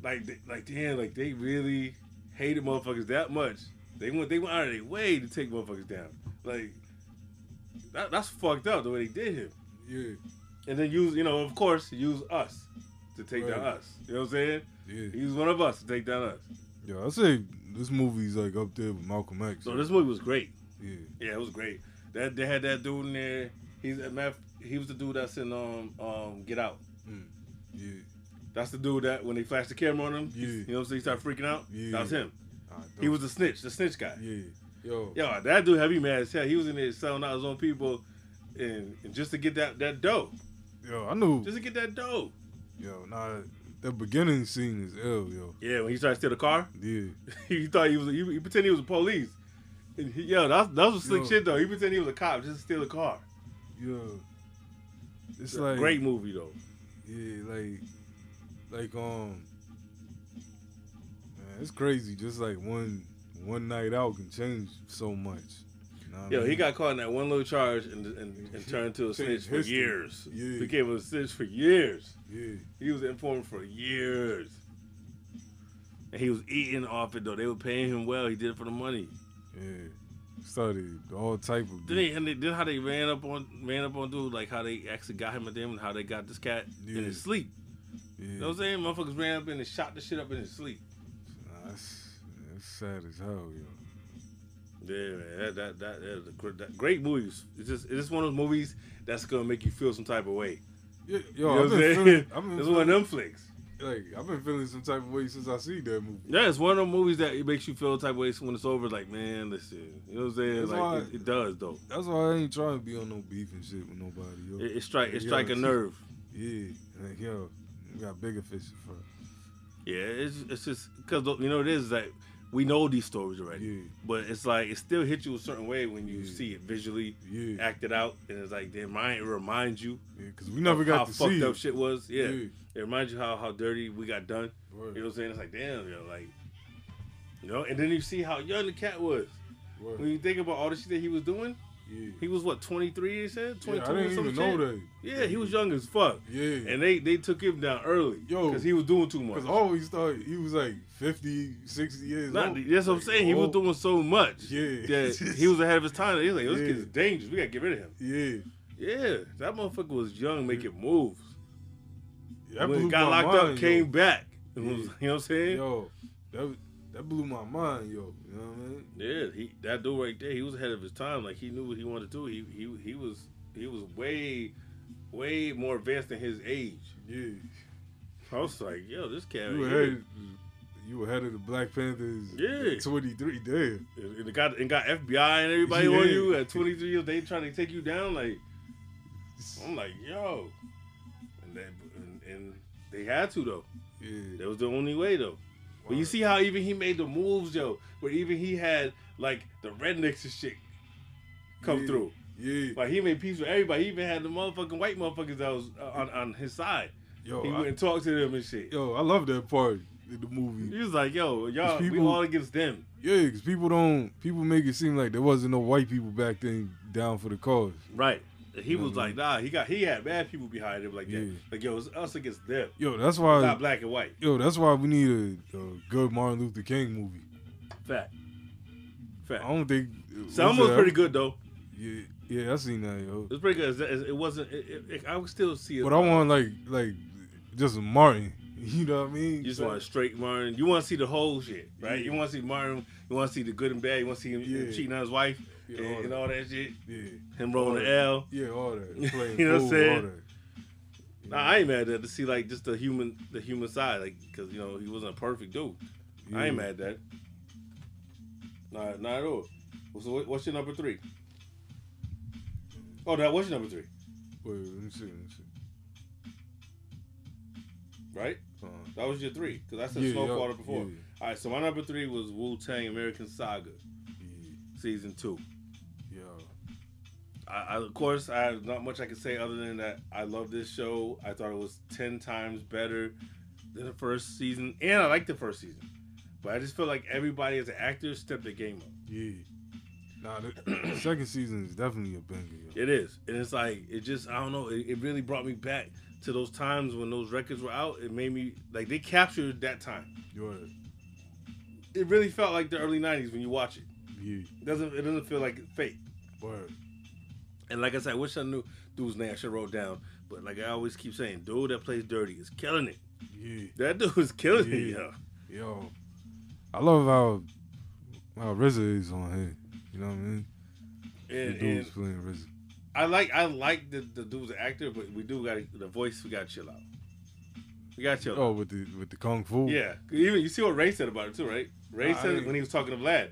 like like damn like they really hated motherfuckers that much. They went they went out of their way to take motherfuckers down. Like that, that's fucked up the way they did him. Yeah, and then use you know of course use us to take down us. You know what I'm saying? Yeah. use one of us to take down us. Yeah, I say this movie's like up there with Malcolm X. so this movie was great. Yeah, yeah it was great that they had that dude in there he's he was the dude that's in um um Get Out yeah. That's the dude that when they flashed the camera on him, Yeah. you know what I'm saying, he started freaking out. Yeah. That was him. He was the snitch, the snitch guy. Yeah, yo, Yo, that dude had me mad as hell. He was in there selling out his own people, and, and just to get that that dough, yo. I knew. just to get that dough. Yo, nah, the beginning scene is ill, yo. Yeah, when he started to steal the car, Yeah, he thought he was he, he pretended he was the police. Yo, that's that was slick Yo. shit though. He pretended he was a cop just to steal a car. yo. It's like Great movie though. Yeah, like, like um, man, it's crazy. Just like one one night out can change so much. You know what I Yo, he got caught in that one little charge and and, and turned to a snitch for history. years. Yeah. Became a snitch for years. yeah, He was an informant for years. And he was eating off it though. They were paying him well. He did it for the money. Yeah. Started all type of. Then they and they did how they ran up on ran up on dude, like how they actually got him at them and how they got this cat Yeah. in his sleep. yeah, You know what I'm saying? Motherfuckers ran up and shot the shit up in his sleep. That's, that's sad as hell, yo. Yeah, man. That that that, that, is a gr- that great movies. It's just it's just one of those movies that's gonna make you feel some type of way. Yeah, You yo, know I've what I'm saying? feeling, It's one of them flicks. Like I've been feeling some type of way since I see that movie. Yeah, it's one of them movies that it makes you feel type of way when it's over. Like, man, listen, you know what I'm saying? That's like, it, it does though. That's why I ain't trying to be on no beef and shit with nobody, yo. It, it strike it Like, yo, strike a nerve. Yeah, like yo, we got bigger fish to fry. Yeah, it's it's just because you know it is that we know these stories already, Yeah. but it's like it still hits you a certain way when you Yeah. see it visually Yeah. acted out, and it's like they remind it reminds you Yeah, cause we never got how to fucked see up it. shit was. Yeah. Yeah. it reminds you how how dirty we got done. Word. You know what I'm saying? It's like damn, yo, like you know, and then you see how young the cat was. Word. When you think about all the shit that he was doing, Yeah. he was what 23. He said Yeah, 22 I didn't even know that. Yeah, he was young as fuck. Yeah. And they they took him down early. Yo. because he was doing too much. Because I always thought he was like 50, 60 years Not, old. that's what I'm saying. He was oh. doing so much. Yeah. that he was ahead of his time. He was like, "This Yeah. kid is dangerous. We gotta get rid of him." Yeah. Yeah, that motherfucker was young, making moves. yeah that when he got locked mind, up, came back. Yeah. was, you know what I'm saying? Yo, that, that blew my mind, yo. You know what I mean? Yeah, he that dude right there. He was ahead of his time. Like he knew what he wanted to do. He he he was he was way way more advanced than his age. Yeah. I was like, yo, this cat. You right were here. ahead, you ahead of the Black Panthers. Yeah. at 23, damn. And got and got FBI and everybody Yeah. on you at 23 years. They trying to take you down. Like I'm like, yo, and then and, and they had to though. Yeah. That was the only way though. But you see how even he made the moves, yo, where even he had like the rednecks and shit come Yeah. through. Yeah. Like he made peace with everybody. He even had the motherfucking white motherfuckers that was uh, on, on his side. Yo, he I- went and talked to them and shit. Yo, I love that part in the movie. He was like, "Yo, y'all, we people- all against them." Yeah, because people don't people make it seem like there wasn't no white people back then down for the cause. Right. He was like, mm-hmm. "Nah, he got he had bad people behind him like that. Like, yo, it's us against them. Yo, that's why Not black and white. Yo, that's why we need a, a good Martin Luther King movie. Fact. Fact. I don't think Selma was pretty good though. Yeah, yeah, I seen that, yo. It was pretty good. It, wasn't. It, it, it- I would still see it. But I want like like just Martin. You know what I mean? You just want a straight Martin. You want to see the whole shit, right? You want to see Martin. You want to see the good and bad. You want to see him Yeah. cheating on his wife Yeah, and, all and that. all that shit. Yeah. Him rolling the. L. Yeah, all that. Playing you know what I'm saying? Nah, I ain't mad at that to see like just the human, the human side, like because you know he wasn't a perfect dude. I ain't mad at that. Nah, not at all. So what- what's your number three? Oh, that what's your number three? Wait, let me see. Let me see. Right? Uh, That was your three because I said Yeah, Snow yeah, before. yeah. All right, so my number three was Wu Tang American Saga, season two. I, of course, I have not much I can say other than that. I love this show. I thought it was ten times better than the first season, and I like the first season. But I just feel like everybody as an actor stepped their game up. Yeah. Nah, the, the second season is definitely a banger. Yo. It is, and it's like it just I don't know. It, it really brought me back to those times when those records were out. It made me like they captured that time. You're right. It really felt like the early '90s when you watch it. Yeah. It doesn't it doesn't feel like fake. Word. And like I said, I wish I knew dude's name. I should have wrote down. But like I always keep saying, dude that plays dirty is killing it. Yeah. That dude is killing it, Yeah. yo. Yo. I love how how RZA is on here. You know what I mean? And, the dude's playing RZA. I like I like the, the dude's actor, but we do got the voice. We got to chill out. We got to chill. Out. Oh, out. with the with the kung fu. Yeah, even you see what Ray said about it too, right? Ray I said when he was talking to Vlad.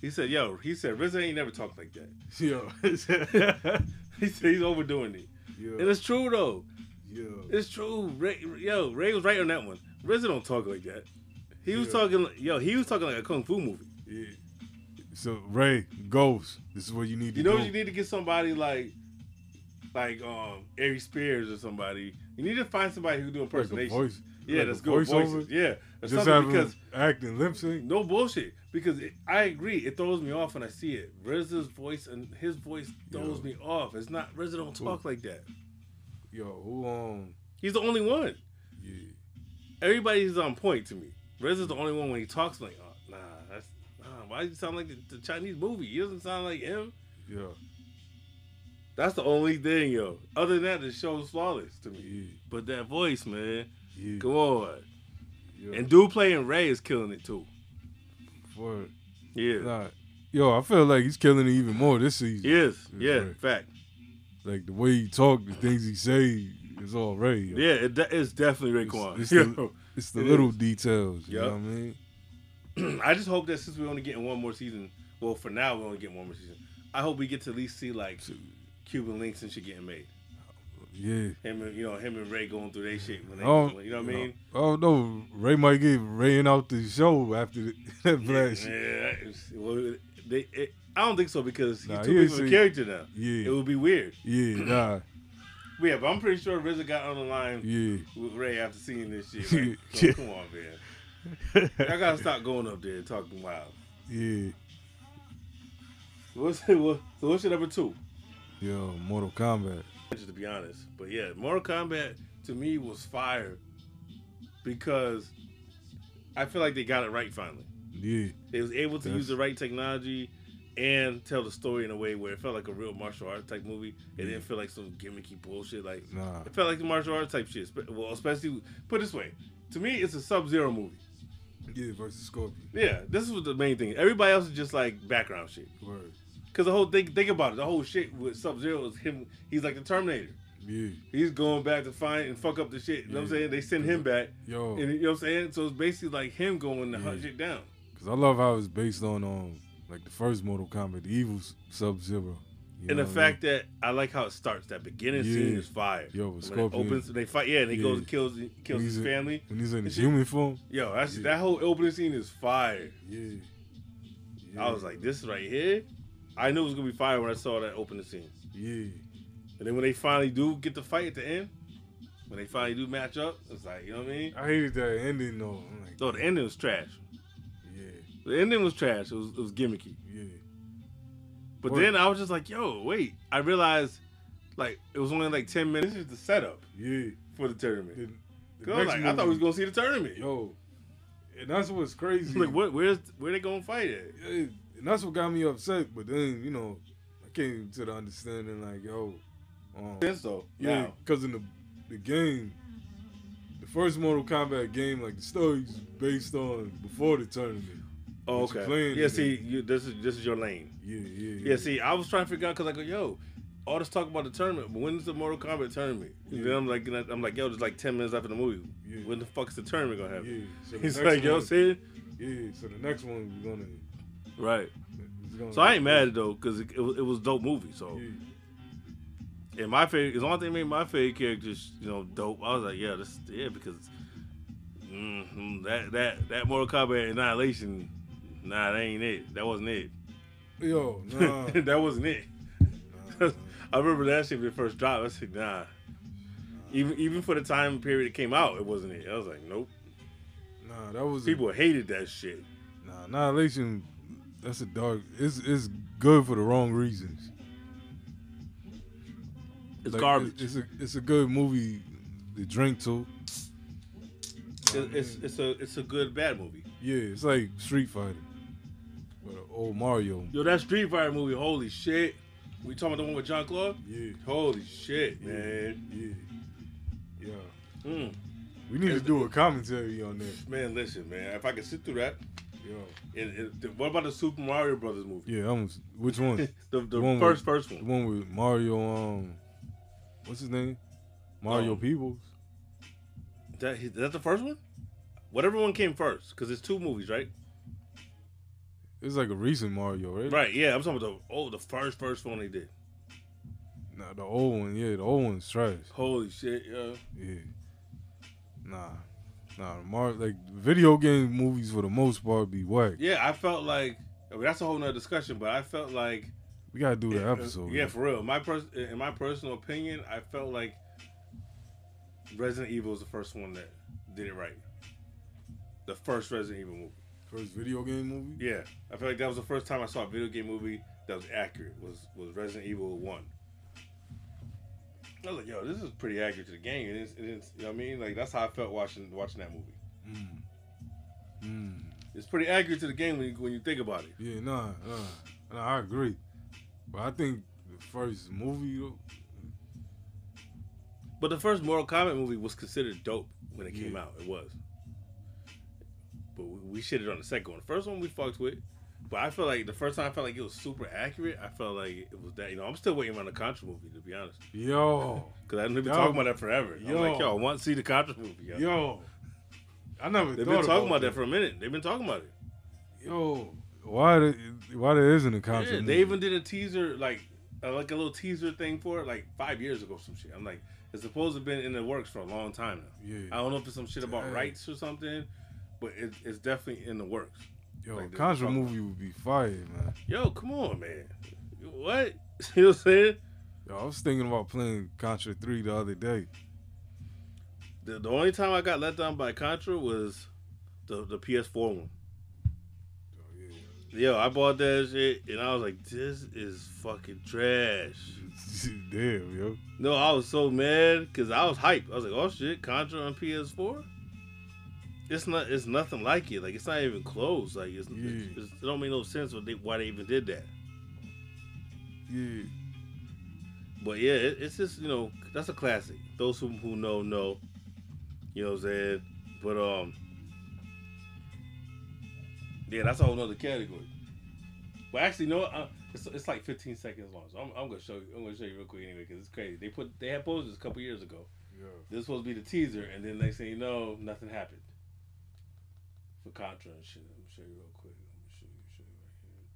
He said, "Yo," he said, "RZA ain't never talked like that." Yo. He said he's overdoing it, and it's true though. Yo. It's true. Ray, yo, Ray was right on that one. RZA don't talk like that. He was Yeah. talking, yo, he was talking like a kung fu movie. Yeah. So Ray, Ghost. This is what you need to You know, you need to get somebody like, like um, Ari Spears or somebody. You need to find somebody who do Like a impersonation. voice. Yeah, like that's good voiceover? voices. Yeah, or Just something because acting, lip sync. no bullshit. Because it, I agree, it throws me off when I see it. RZA's voice and his voice throws Yo. me off. It's not RZA don't talk like that. Yo, who um He's the only one. yeah. Everybody's on point to me. RZA's the only one when he talks like, oh, nah, that's nah. Why does he sound like the, the Chinese movie? He doesn't sound like him. Yeah. That's the only thing, yo. Other than that, the show's flawless to me. Yeah. But that voice, man, Yeah. come on. yeah. And dude playing Ray is killing it too. For, Yeah, nah, yo, I feel like he's killing it even more this season. he is. It's Yeah, Ray. fact. Like the way he talk, the things he say, it's all Ray. yo. Yeah, it de- it's definitely It's, Raekwon. it's Yo. the, it's the It little is. details. You Yup. know what I mean? I just hope that since we're only getting one more season, well, for now we're only getting one more season. I hope we get to at least see like Cuban links and shit getting made. Yeah. Him and you know him and Ray going through their shit when they, Oh, you know what I mean? Oh, oh no, Ray might get Rayin out the show after the, that flash. Yeah, it's- well, they, it, I don't think so because he's Nah, too he big of a character now. Yeah. It would be weird. Yeah, nah, yeah, but I'm pretty sure RZA got on the line yeah. with Ray after seeing this shit. Right? So, Yeah. Come on, man. I gotta stop going up there and talking wild. Yeah. What's what, so what's your number two? Yo, Mortal Kombat. To be honest, but yeah, Mortal Kombat to me was fire because I feel like they got it right finally. Yeah. They was able to Yes. use the right technology and tell the story in a way where it felt like a real martial arts type movie. It didn't feel like some gimmicky bullshit. Like Nah. it felt like the martial arts type shit. Well, especially put it this way, to me, it's a Sub Zero movie. Yeah, versus Scorpion. Yeah, this was the main thing. Everybody else is just like background shit. Word. Cause the whole thing, think about it, the whole shit with Sub Zero is him. He's like the Terminator. Yeah. He's going back to find and fuck up the shit. You know what I'm saying? They send him back. Yo. And you know what I'm saying? So it's basically like him going to hunt Yeah. shit down. Cause I love how it's based on um like the first Mortal Kombat, the evil Sub Zero. and the fact that I like how it starts. That beginning scene is fire. Yo, when it Scorpion. opens, they fight. Yeah, and he Yeah. goes and kills kills his family. when he's in his human form. Yo, that's Yeah. that whole opening scene is fire. Yeah. I was like, this right here. I knew it was gonna be fire when I saw that opening scene. Yeah. And then when they finally do get the fight at the end, when they finally do match up, it's like you know what I mean. I hated that ending though. I'm like, the ending was trash. yeah, The ending was trash. It was it was gimmicky. yeah. But What? then I was just like, yo, wait. I realized like it was only like ten minutes. This is the setup Yeah. for the tournament. The, the I was like, I thought we was gonna see the tournament. Yo, and that's what's crazy. like, what? Where's where they gonna fight at? And that's what got me upset. But then, you know, I came to the understanding like, yo, um, Sense though. yeah, because in the the game, the first Mortal Kombat game, like the story's based on before the tournament. Oh, okay. Yeah, see, you, this is this is your lane. Yeah, yeah, yeah. Yeah, see, I was trying to figure out because I go, yo, all this talk about the tournament, but when's the Mortal Kombat tournament? And then I'm like, I'm like, yo, there's like ten minutes after the movie. Yeah. When the fuck is the tournament gonna Yeah. happen? So the He's like, yo, one- see, Yeah, so the next one we're gonna. Right. So I ain't mad though, because it, it, was, it was a dope movie. So Yeah. and my favorite, the only thing that made my favorite characters, you know, dope. I was like, yeah, this, yeah, because mm, that that that Mortal Kombat Annihilation, nah, that ain't it. That wasn't it. Yo, nah. that wasn't it. nah, I remember that shit when it first dropped. I said, nah. Even even for the time period it came out, it wasn't it. I was like, nope. nah, that was People hated that shit. Nah, Annihilation, that's a dark. It's it's good for the wrong reasons. It's Like, garbage. It's a it's a good movie to drink to. It's, it's it's a it's a good bad movie. Yeah, it's like Street Fighter, but old Mario. Yo, that Street Fighter movie, holy shit. We talking about the one with Jean Claude? Yeah, Holy shit, man. yeah, yeah. Mm. We need to do a commentary on that. Man, listen, man. If I could sit through that, Yo, and, and the- what about the Super Mario Brothers movie? yeah. I'm, which one? The, the one first with- first The one. one with Mario. Um, what's his name? Mario Um, Peebles. That is that the first one? Whatever one came first, because it's two movies, right? It's like a recent Mario, right? Right. Yeah, I'm talking about the oh the first first one they did. Nah, the old one. Yeah, the old one's trash. Holy shit, yeah. Yeah. Nah. Nah, Mar- like video game movies for the most part be whack. Yeah, I felt like I mean, that's a whole nother discussion, but I felt like We gotta do the episode. Yeah, man. for real. My pers- in my personal opinion, I felt like Resident Evil was the first one that did it right. The first Resident Evil movie. First video game movie. Yeah, I feel like that was the first time I saw a video game movie that was accurate. Was was Resident Evil One. I was like, yo, this is pretty accurate to the game. It is, it is, you know what I mean? Like that's how I felt watching watching that movie. Mm. It's pretty accurate to the game when you, when you think about it. Yeah, nah, nah, nah, I agree. But I think the first movie though, But the first Mortal Kombat movie was considered dope when it came Yeah. out. It was. But we, we shitted on the second one. The first one we fucked with. But I feel like the first time I felt like it was super accurate. I felt like it was that. You know, I'm still waiting on the Contra movie to be honest. yo, Because I've been talking about that forever. I'm Yo. like, yo, I want to see the Contra movie. Yo. yo, I never They've been talking about that that. for a minute. They've been talking about it. Yo, why the, why there isn't a contra? Yeah, movie? they even did a teaser, like uh, like a little teaser thing for it, like five years ago. Some shit. I'm like, it's supposed to have been in the works for a long time now. Yeah. I don't know if it's some shit about Dang. rights or something, but it, it's definitely in the works. Yo, like contra movie would be fire, man. Yo, come on, man. What? You know what I'm saying? Yo, I was thinking about playing Contra Three the other day. The, the only time I got let down by Contra was the the PS4 one. Oh, Yo, I bought that shit and I was like, this is fucking trash. Damn, yo. No, I was so mad because I was hyped. I was like, oh shit, Contra on PS4? It's not. It's nothing like it. Like it's not even close. Like it's, Yeah. it's, it don't make no sense what they, why they even did that. Yeah. But yeah, it, it's just you know that's a classic. Those who who know know. You know what I'm saying? But um, yeah, that's a whole nother category. But actually, no, uh, it's, it's like 15 seconds long. So I'm, I'm gonna show you. I'm gonna show you real quick anyway because it's crazy. They put they had posters a couple years ago. Yeah. This was supposed to be the teaser, and then next thing you know, nothing happened for and shit. Let me show you real quick. Let me show you, show you right here.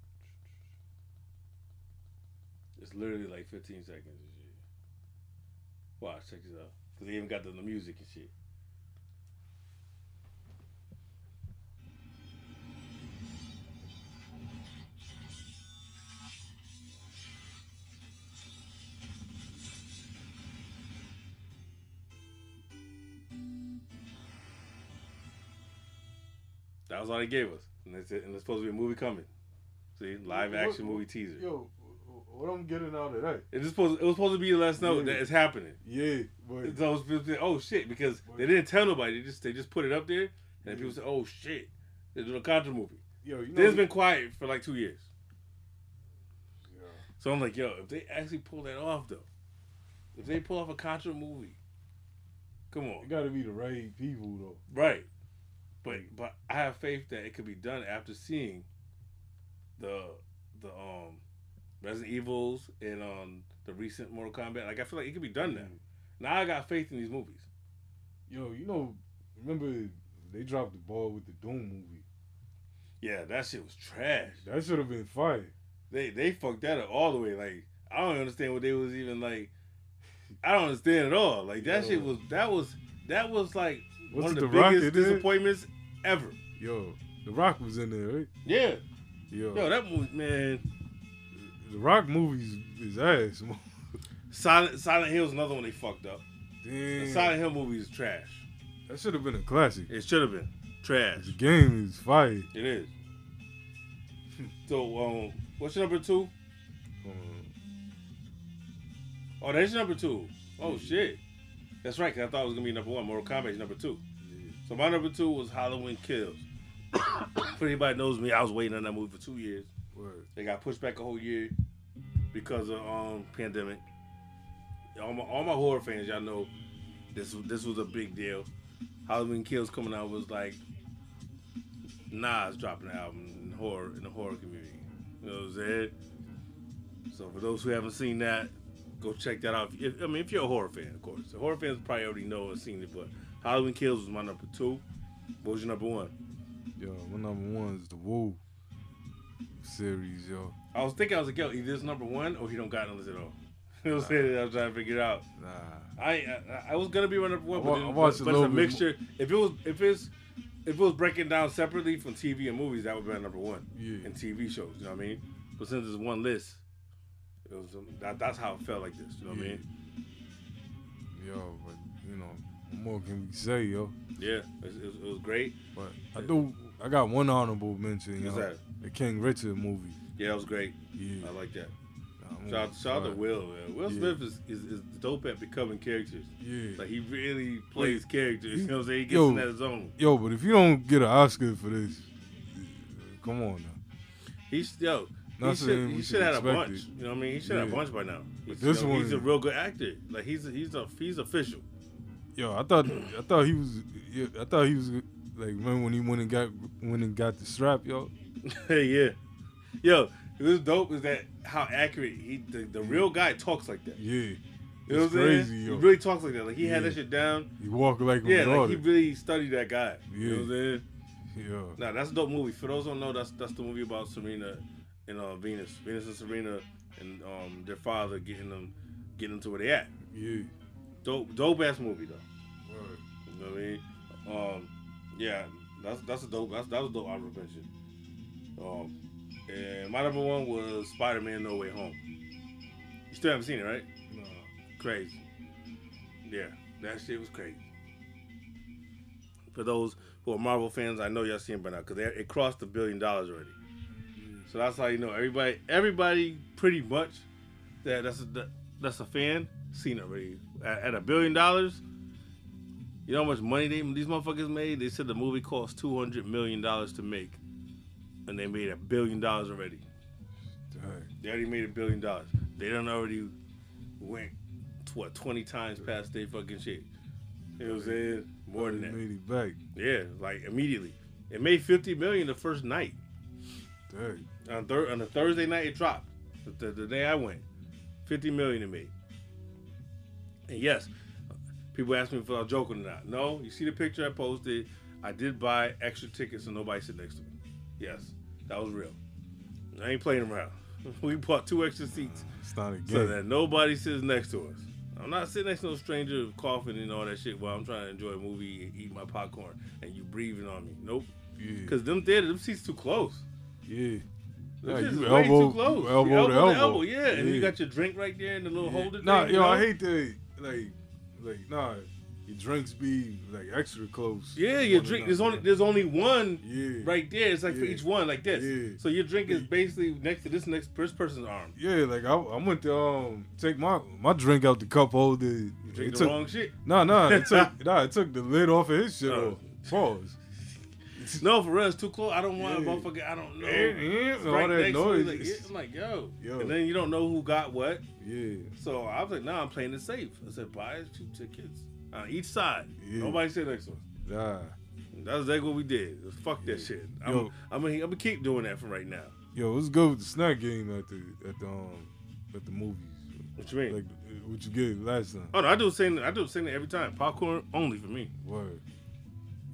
It's literally like 15 seconds. Watch, check this out. Cause they even got the, the music and shit. That was all they gave us, and that's it. And there's supposed to be a movie coming. See, live action What- movie teaser. Yo, what I'm getting out of that? It's just supposed. It was supposed to be to let us know Yeah. that it's happening. Yeah, but So to be, oh shit, because they didn't tell nobody. They just they just put it up there, and people say, oh shit, they're doing a Contra movie. yo, you know, Then it's been quiet for like two years. Yeah. So I'm like, yo, if they actually pull that off though, if they pull off a Contra movie, come on, it got to be the right people though. right? But but I have faith that it could be done after seeing the the um Resident Evils and um the recent Mortal Kombat. Like I feel like it could be done now. Now I got faith in these movies. Yo, you know, remember they dropped the ball with the Doom movie. Yeah, that shit was trash. That should have been fire. They they fucked that up all the way. Like I don't understand what they was even like. I don't understand at all. Like that Yo. shit was that was that was like Was one of the, The biggest there? disappointments ever. Yo, The Rock was in there, right? Yeah, Yo, yo, that movie, man. The Rock movies is ass. Silent Silent Hill's another one they fucked up. The Silent Hill movie is trash. that should have been a classic. It should have been trash. The game is fire. It is. So, um, what's your number two? Um, Oh, that's your number two. Oh shit, that's right. 'cause I thought it was gonna be number one. Mortal Kombat's number two. So my number two was Halloween Kills. for anybody knows me, I was waiting on that movie for two years. word. They got pushed back a whole year because of um pandemic. All my all my horror fans, y'all know this this was a big deal. Halloween Kills coming out was like Nas dropping an album in horror in the horror community. You know what I'm saying? So for those who haven't seen that, go check that out. If, I mean, if you're a horror fan, of course. The horror fans probably already know and seen it, but Halloween Kills was my number two. What was your number one? Yo, my number one is the Wu series, yo. I was thinking I was like, yo, either it's number one or he don't got none at all. You know what I'm saying? I was trying to figure it out. Nah, I I, I was gonna be my number one, I but, I watched but, a but it's a mixture. If it was if it's if it was breaking down separately from TV and movies, that would be my number one. Yeah. And TV shows, you know what I mean? But since it's one list, it was um, that, that's how it felt like this. You know what I mean? yo, but you know, what more can we say, yo? Yeah, it, it, it was great. But I do, I got one honorable mention. What's that? The King Richard movie. Yeah, it was great. Yeah. I like that. Nah, Shout out, shout out to. Will. Man. Will Yeah. Smith is, is, is dope at becoming characters. Yeah. Like he really plays characters. You know what I'm saying? He gets Yo. in that zone. Yo, but if you don't get an Oscar for this, come on now. He's yo. He should, he should have a bunch. You know what I mean? He should have a bunch by now. He's, this you know, he's a real good actor. Like he's a, he's a he's official. Yo, I thought I thought he was yeah, I thought he was like remember when he went and got went and got the strap, yo. Hey yeah. Yo, it was dope. Is that how accurate he the, the real guy talks like that? Yeah. You know It's crazy, yo. He really talks like that. Like he had that shit down. He walked like Yeah, like he really studied that guy. You know what I'm saying? yeah. Nah, that's a dope movie. For those who don't know, that's that's the movie about Serena and uh, Venus. Venus and Serena and um, their father getting them getting them to where they at. Yeah. Dope dope ass movie though. Word. You know what I mean? Um, yeah, that's that's a dope. That's that was a dope honorable mention. Um, and my number one was Spider Man No Way Home. You still haven't seen it, right? Nah. Crazy. Yeah, that shit was crazy. For those who are Marvel fans, I know y'all seen it by now because it crossed the billion dollars already. So that's how you know everybody. Everybody pretty much that that's a, that's a fan seen it already at, at a billion dollars. You know how much money they these motherfuckers made? They said the movie cost two hundred million dollars to make, and they made a billion dollars already. Dang. They already made a billion dollars. They done already went to what twenty times past their fucking shit. You know what I'm saying? More than that. made it back. Yeah, like immediately. It made fifty million the first night. Dang. On thir- on the Thursday night it dropped. The, the, day I went, fifty million it me. And yes, people ask me if I'm joking or not. No, you see the picture I posted. I did buy extra tickets so nobody sit next to me. Yes, that was real. I ain't playing around. We bought two extra seats It's not a game. so that nobody sits next to us. I'm not sitting next to no stranger coughing and all that shit while I'm trying to enjoy a movie and eat my popcorn and you breathing on me. Nope. yeah. Because them theater, them seats too close. yeah. Yeah, you is way elbow- too close. elbow You to elbow. elbow, yeah. And you got your drink right there in the little holder Nah, thing. yo, you know? I hate that. Like, like, nah. your drinks be like extra close. Yeah, your drink. There's only there's only one Yeah. right there. It's like for each one, like this. Yeah. So your drink is basically next to this next first person's arm. Yeah, like I, I went to um take my my drink out the cup holder. You drink It the took- wrong shit. No, no, it took nah, it took the lid off of his shit Oh. Pause. No, for real, it's too close. I don't want Yeah. a motherfucker. I don't know. Yeah, yeah, It's all right that noise. Like, yeah, I'm like, yo. Yo. and then you don't know who got what. Yeah. So I was like, nah, I'm playing it safe. I said, buy two tickets on each side. Yeah. Nobody said next one. Nah. That's exactly what we did. Fuck that shit. I'm, Yo. I'm, gonna, I'm gonna keep doing that from right now. Yo, let's go with the snack game at the at the um at the movies. What you mean? Like what you get last time. oh no, I do the same. I do the same thing every time. Popcorn only for me. Word.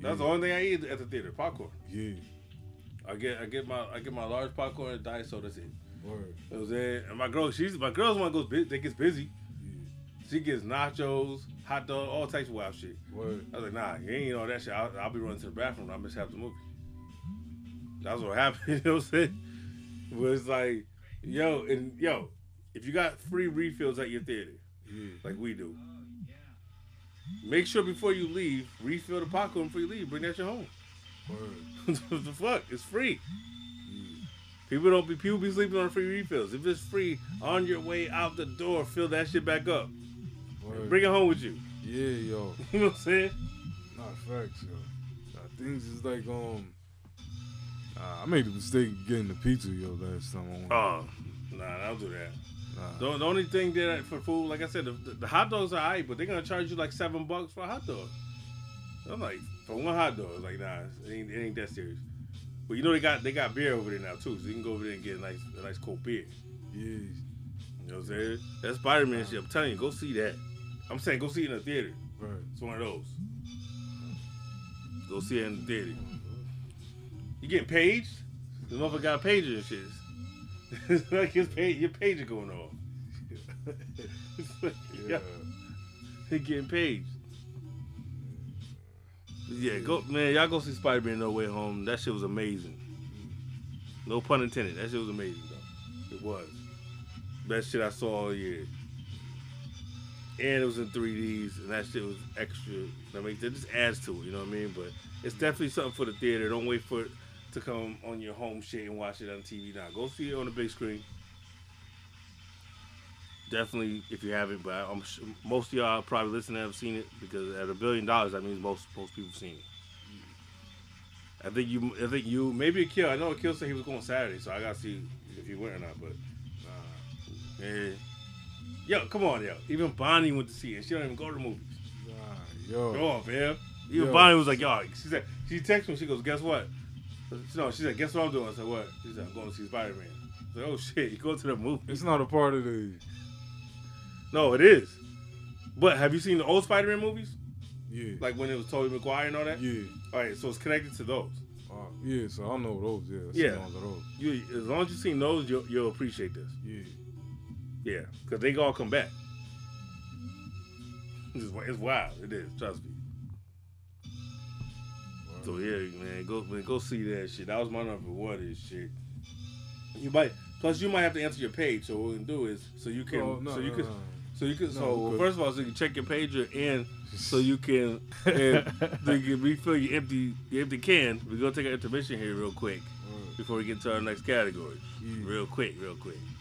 That's the only thing I eat at the theater. Popcorn. Yeah. I get I get my I get my large popcorn and diet soda. That's it. Word. You know what I'm saying? And my girl, she's my girl's one goes. That gets busy. She gets nachos, hot dog, all types of wild shit. Word. I was like, nah, you ain't all that shit. I'll, I'll be running to the bathroom. I miss half the movie. That's what happened. You know what I'm saying? Was like, yo, and yo, if you got free refills at your theater, Yeah. like we do, make sure before you leave, refill the popcorn before you leave. Bring that shit home. Word. what the fuck? It's free. People don't be people be sleeping on free refills. If it's free on your way out the door, fill that shit back up. Bring it home with you. Yeah, yo. You know what I'm saying? Not facts, yo. Nah, things is like um. Nah, I made the mistake of getting the pizza, yo, last time I went. Oh, nah, I'll do that. The, the only thing that for food, like I said, the, the, hot dogs are alright, but they're gonna charge you like seven bucks for a hot dog. I'm like, for one hot dog, like nah, it ain't, it ain't that serious. But you know they got they got beer over there now too, so you can go over there and get a nice a nice cold beer. Yeah. You know what I'm saying? That Spider Man shit. I'm telling you, go see that. I'm saying go see it in the theater. Right. It's one of those. Go see it in the theater. You getting paged? The motherfucker got a pager and shit. It's like his page, your pager going off. It's like, Yeah. he getting paged. Yeah, go man, y'all go see Spider Man No Way Home. That shit was amazing. No pun intended. That shit was amazing though. It was. Best shit I saw all year. And it was in 3Ds, and that shit was extra. I mean, it just adds to it, you know what I mean? But it's definitely something for the theater. Don't wait for it to come on your home shit and watch it on TV now. Go see it on the big screen. Definitely, if you haven't, but I'm sure most of y'all probably listening have seen it because at a billion dollars, that means most most people have seen it. I think you, I think you, maybe a kill. I know a kill said he was going Saturday, so I gotta see if he went or not. But uh, yeah, yo, come on, yo. Even Bonnie went to see it. She don't even go to the movies. Nah, yo. Come on, man. Even Yo. Bonnie was like, yo. She said she texted me. She goes, guess what? No, she said, guess what I'm doing? I said, what? She said, I'm going to see Spider Man. I said, oh shit, you go to the movie? It's not a part of the. No, it is. But have you seen the old Spider Man movies? Yeah. Like when it was Tobey Maguire and all that? Yeah. All right, so it's connected to those. Uh, yeah, so I know those. Yeah. Yeah. seen all of those. You, as long as you've seen those, you'll, you'll appreciate this. Yeah. Yeah, because they all come back. It's, it's wild. It is. Trust me. So yeah, man, go man, go see that shit. That was my number one. Is shit. You might plus you might have to answer your page. So what we can do is so you can Oh, no, so you can no. so you can so we first of all so you can check your pager and so you can and so you can refill your empty your empty can. We're gonna take an intermission here real quick Word. before we get to our next category. Yeah. Real quick, real quick. Nah, no doubt.